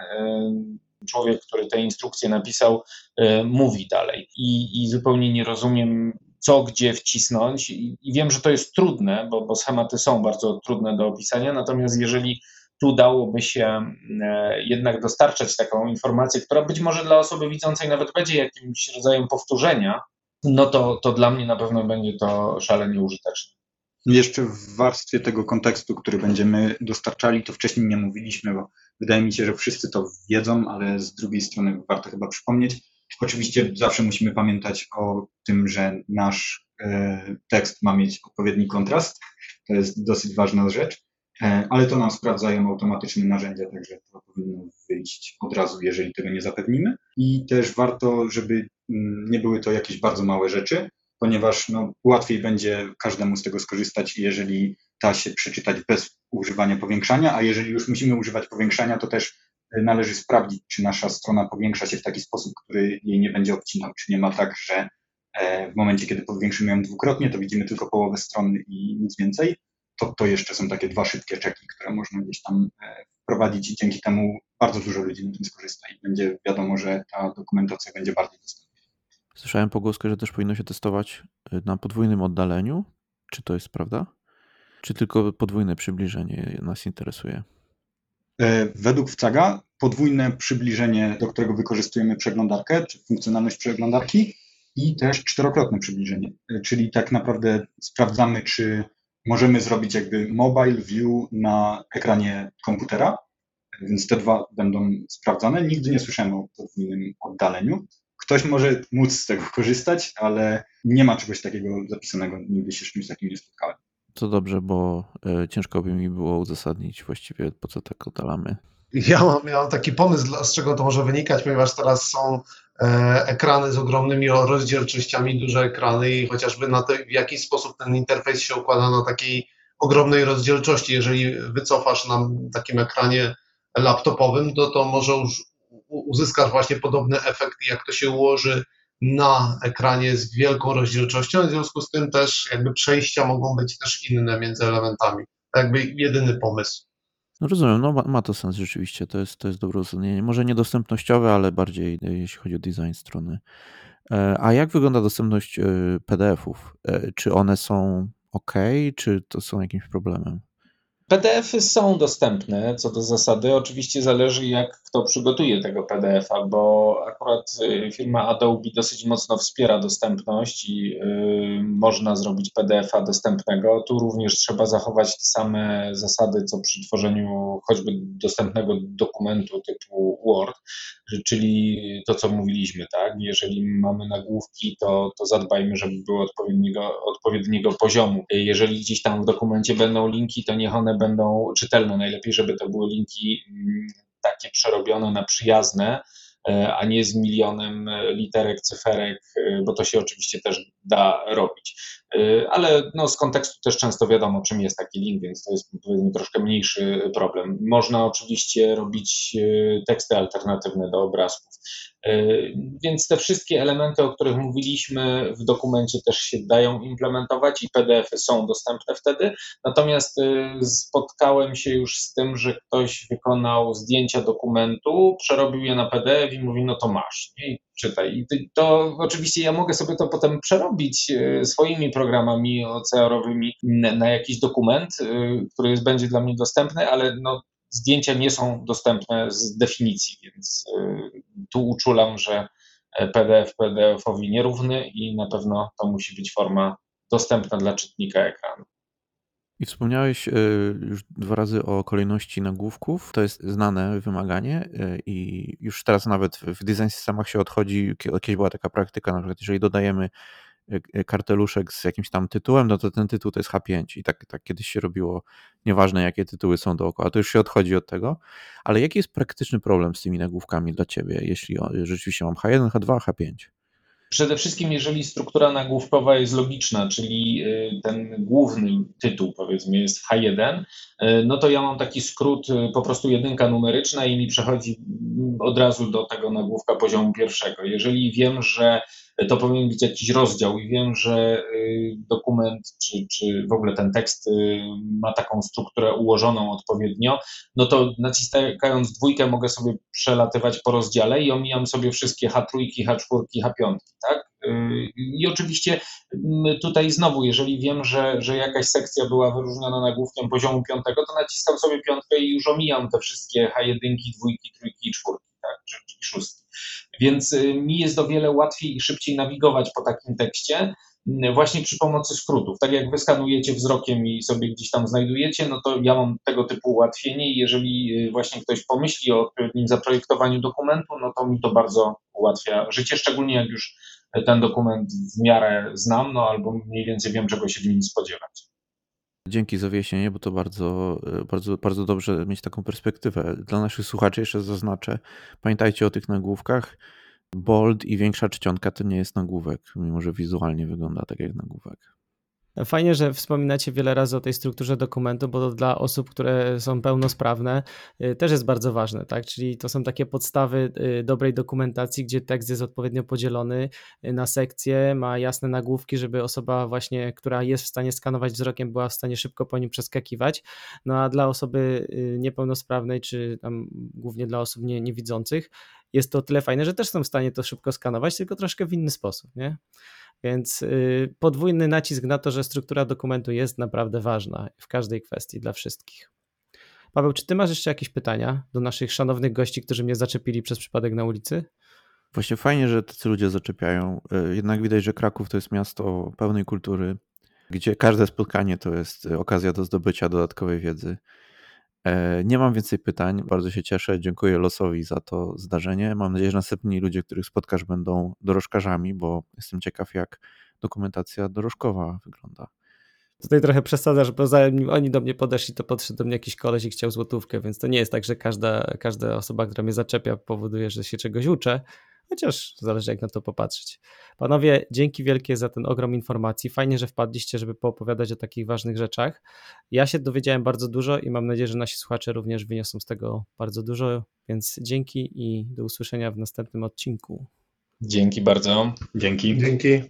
człowiek, który tę instrukcję napisał, e, mówi dalej. I, i zupełnie nie rozumiem, co gdzie wcisnąć. I, I, wiem, że to jest trudne, bo, bo schematy są bardzo trudne do opisania, natomiast jeżeli tu dałoby się e, jednak dostarczać taką informację, która być może dla osoby widzącej nawet będzie jakimś rodzajem powtórzenia, no to, to dla mnie na pewno będzie to szalenie użyteczne. Jeszcze w warstwie tego kontekstu, który będziemy dostarczali, to wcześniej nie mówiliśmy, bo wydaje mi się, że wszyscy to wiedzą, ale z drugiej strony warto chyba przypomnieć. Oczywiście zawsze musimy pamiętać o tym, że nasz e, tekst ma mieć odpowiedni kontrast. To jest dosyć ważna rzecz, e, ale to nam sprawdzają automatyczne narzędzia, także to powinno wyjść od razu, jeżeli tego nie zapewnimy. I też warto, żeby nie były to jakieś bardzo małe rzeczy, ponieważ no, łatwiej będzie każdemu z tego skorzystać, jeżeli da się przeczytać bez używania powiększania, a jeżeli już musimy używać powiększania, to też e, należy sprawdzić, czy nasza strona powiększa się w taki sposób, który jej nie będzie obcinał, czy nie ma tak, że e, w momencie, kiedy powiększymy ją dwukrotnie, to widzimy tylko połowę strony i nic więcej. To, to jeszcze są takie dwa szybkie czeki, które można gdzieś tam e, wprowadzić i dzięki temu bardzo dużo ludzi na tym skorzysta i będzie wiadomo, że ta dokumentacja będzie bardziej dostępna. Słyszałem pogłoskę, że też powinno się testować y, na podwójnym oddaleniu. Czy to jest prawda? Czy tylko podwójne przybliżenie nas interesuje? E, według WCAGA podwójne przybliżenie, do którego wykorzystujemy przeglądarkę, czy funkcjonalność przeglądarki i też czterokrotne przybliżenie. E, czyli tak naprawdę sprawdzamy, czy możemy zrobić jakby mobile view na ekranie komputera, więc te dwa będą sprawdzane. Nigdy nie słyszałem o podwójnym oddaleniu. Ktoś może móc z tego korzystać, ale nie ma czegoś takiego zapisanego. Nigdy się z czymś takim nie spotkałem. To dobrze, bo e, ciężko by mi było uzasadnić właściwie, po co tak oddalamy. Ja mam, ja mam taki pomysł, z czego to może wynikać, ponieważ teraz są e, ekrany z ogromnymi rozdzielczościami, duże ekrany i chociażby na to, w jaki sposób ten interfejs się układa na takiej ogromnej rozdzielczości. Jeżeli wycofasz na takim ekranie laptopowym, to to może już uzyskasz właśnie podobny efekt, jak to się ułoży na ekranie z wielką rozdzielczością, w związku z tym też jakby przejścia mogą być też inne między elementami. To jakby jedyny pomysł. No rozumiem, no ma, ma, to sens rzeczywiście, to jest, to jest dobre uzasadnienie. Może niedostępnościowe, ale bardziej e, jeśli chodzi o design strony. E, a jak wygląda dostępność e, PDF-ów? Czy one są ok, czy to są jakimś problemem? PDFy są dostępne co do zasady. Oczywiście zależy, jak kto przygotuje tego PDF-a, bo akurat y, firma Adobe dosyć mocno wspiera dostępność i y, można zrobić PDF-a dostępnego. Tu również trzeba zachować te same zasady, co przy tworzeniu choćby dostępnego dokumentu typu Word, czyli to, co mówiliśmy, tak? Jeżeli mamy nagłówki, to, to zadbajmy, żeby były odpowiedniego, odpowiedniego poziomu. Jeżeli gdzieś tam w dokumencie będą linki, to niech one będą czytelne. Najlepiej, żeby to były linki mm, takie przerobione na przyjazne, e, a nie z milionem literek, cyferek, e, bo to się oczywiście też da robić. E, ale no, z kontekstu też często wiadomo, czym jest taki link, więc to jest powiedzmy troszkę mniejszy problem. Można oczywiście robić teksty alternatywne do obrazków. E, więc te wszystkie elementy, o których mówiliśmy w dokumencie też się dają implementować i PDFy są dostępne wtedy. Natomiast spotkałem się już z tym, że ktoś wykonał zdjęcia dokumentu, przerobił je na PDF i mówi, no to masz? I czytaj. I to oczywiście ja mogę sobie to potem przerobić e, swoimi programami OCR-owymi na jakiś dokument, który jest, będzie dla mnie dostępny, ale no zdjęcia nie są dostępne z definicji, więc tu uczulam, że PDF PDF-owi nierówny i na pewno to musi być forma dostępna dla czytnika ekranu. I wspomniałeś y, już dwa razy o kolejności nagłówków. To jest znane wymaganie y, i już teraz nawet w design systemach się odchodzi. Kiedyś była taka praktyka, na przykład jeżeli dodajemy y, karteluszek z jakimś tam tytułem, no to ten tytuł to jest H5 i tak, tak kiedyś się robiło, nieważne jakie tytuły są dookoła, to już się odchodzi od tego. Ale jaki jest praktyczny problem z tymi nagłówkami dla Ciebie, jeśli rzeczywiście mam H1, H2, H5? Przede wszystkim, jeżeli struktura nagłówkowa jest logiczna, czyli y, ten główny tytuł, powiedzmy, jest H1, y, no to ja mam taki skrót, y, po prostu jedynka numeryczna i mi przechodzi mm, od razu do tego nagłówka poziomu pierwszego. Jeżeli wiem, że to powinien być jakiś rozdział i wiem, że y, dokument czy, czy w ogóle ten tekst y, ma taką strukturę ułożoną odpowiednio, no to naciskając dwójkę mogę sobie przelatywać po rozdziale i omijam sobie wszystkie H3, H4, H5, tak? Y, I oczywiście tutaj znowu, jeżeli wiem, że, że jakaś sekcja była wyróżniona nagłówkiem poziomu piątego, to naciskam sobie piątkę i już omijam te wszystkie H1, dwójki, trójki i czwórki, tak? czy szóstki. Więc y, mi jest o wiele łatwiej i szybciej nawigować po takim tekście, y, właśnie przy pomocy skrótów. Tak jak wyskanujecie wzrokiem i sobie gdzieś tam znajdujecie, no to ja mam tego typu ułatwienie i jeżeli y, właśnie ktoś pomyśli o odpowiednim zaprojektowaniu dokumentu, no to mi to bardzo ułatwia życie, szczególnie jak już ten dokument w miarę znam, no albo mniej więcej wiem, czego się w nim spodziewać. Dzięki za wyjaśnienie, bo to bardzo, bardzo, bardzo dobrze mieć taką perspektywę. Dla naszych słuchaczy jeszcze zaznaczę, pamiętajcie o tych nagłówkach. Bold i większa czcionka to nie jest nagłówek, mimo że wizualnie wygląda tak jak nagłówek. Fajnie, że wspominacie wiele razy o tej strukturze dokumentu, bo to dla osób, które są pełnosprawne, y, też jest bardzo ważne, tak? Czyli to są takie podstawy y, dobrej dokumentacji, gdzie tekst jest odpowiednio podzielony y, na sekcje, ma jasne nagłówki, żeby osoba właśnie, która jest w stanie skanować wzrokiem, była w stanie szybko po nim przeskakiwać. No a dla osoby niepełnosprawnej, czy tam głównie dla osób nie, niewidzących, jest to tyle fajne, że też są w stanie to szybko skanować, tylko troszkę w inny sposób, nie? Więc y, podwójny nacisk na to, że struktura dokumentu jest naprawdę ważna w każdej kwestii dla wszystkich. Paweł, czy ty masz jeszcze jakieś pytania do naszych szanownych gości, którzy mnie zaczepili przez przypadek na ulicy? Właśnie fajnie, że tacy ludzie zaczepiają. Y, jednak widać, że Kraków to jest miasto pełnej kultury, gdzie każde spotkanie to jest okazja do zdobycia dodatkowej wiedzy. E, nie mam więcej pytań. Bardzo się cieszę. Dziękuję losowi za to zdarzenie. Mam nadzieję, że następni ludzie, których spotkasz, będą dorożkarzami, bo jestem ciekaw, jak dokumentacja dorożkowa wygląda. Tutaj trochę przesadzasz, bo zanim oni do mnie podeszli, to podszedł do mnie jakiś koleś i chciał złotówkę, więc to nie jest tak, że każda, każda osoba, która mnie zaczepia, powoduje, że się czegoś uczę chociaż zależy jak na to popatrzeć. Panowie, dzięki wielkie za ten ogrom informacji. Fajnie, że wpadliście, żeby poopowiadać o takich ważnych rzeczach. Ja się dowiedziałem bardzo dużo i mam nadzieję, że nasi słuchacze również wyniosą z tego bardzo dużo, więc dzięki i do usłyszenia w następnym odcinku. Dzięki bardzo. Dzięki. Dzięki.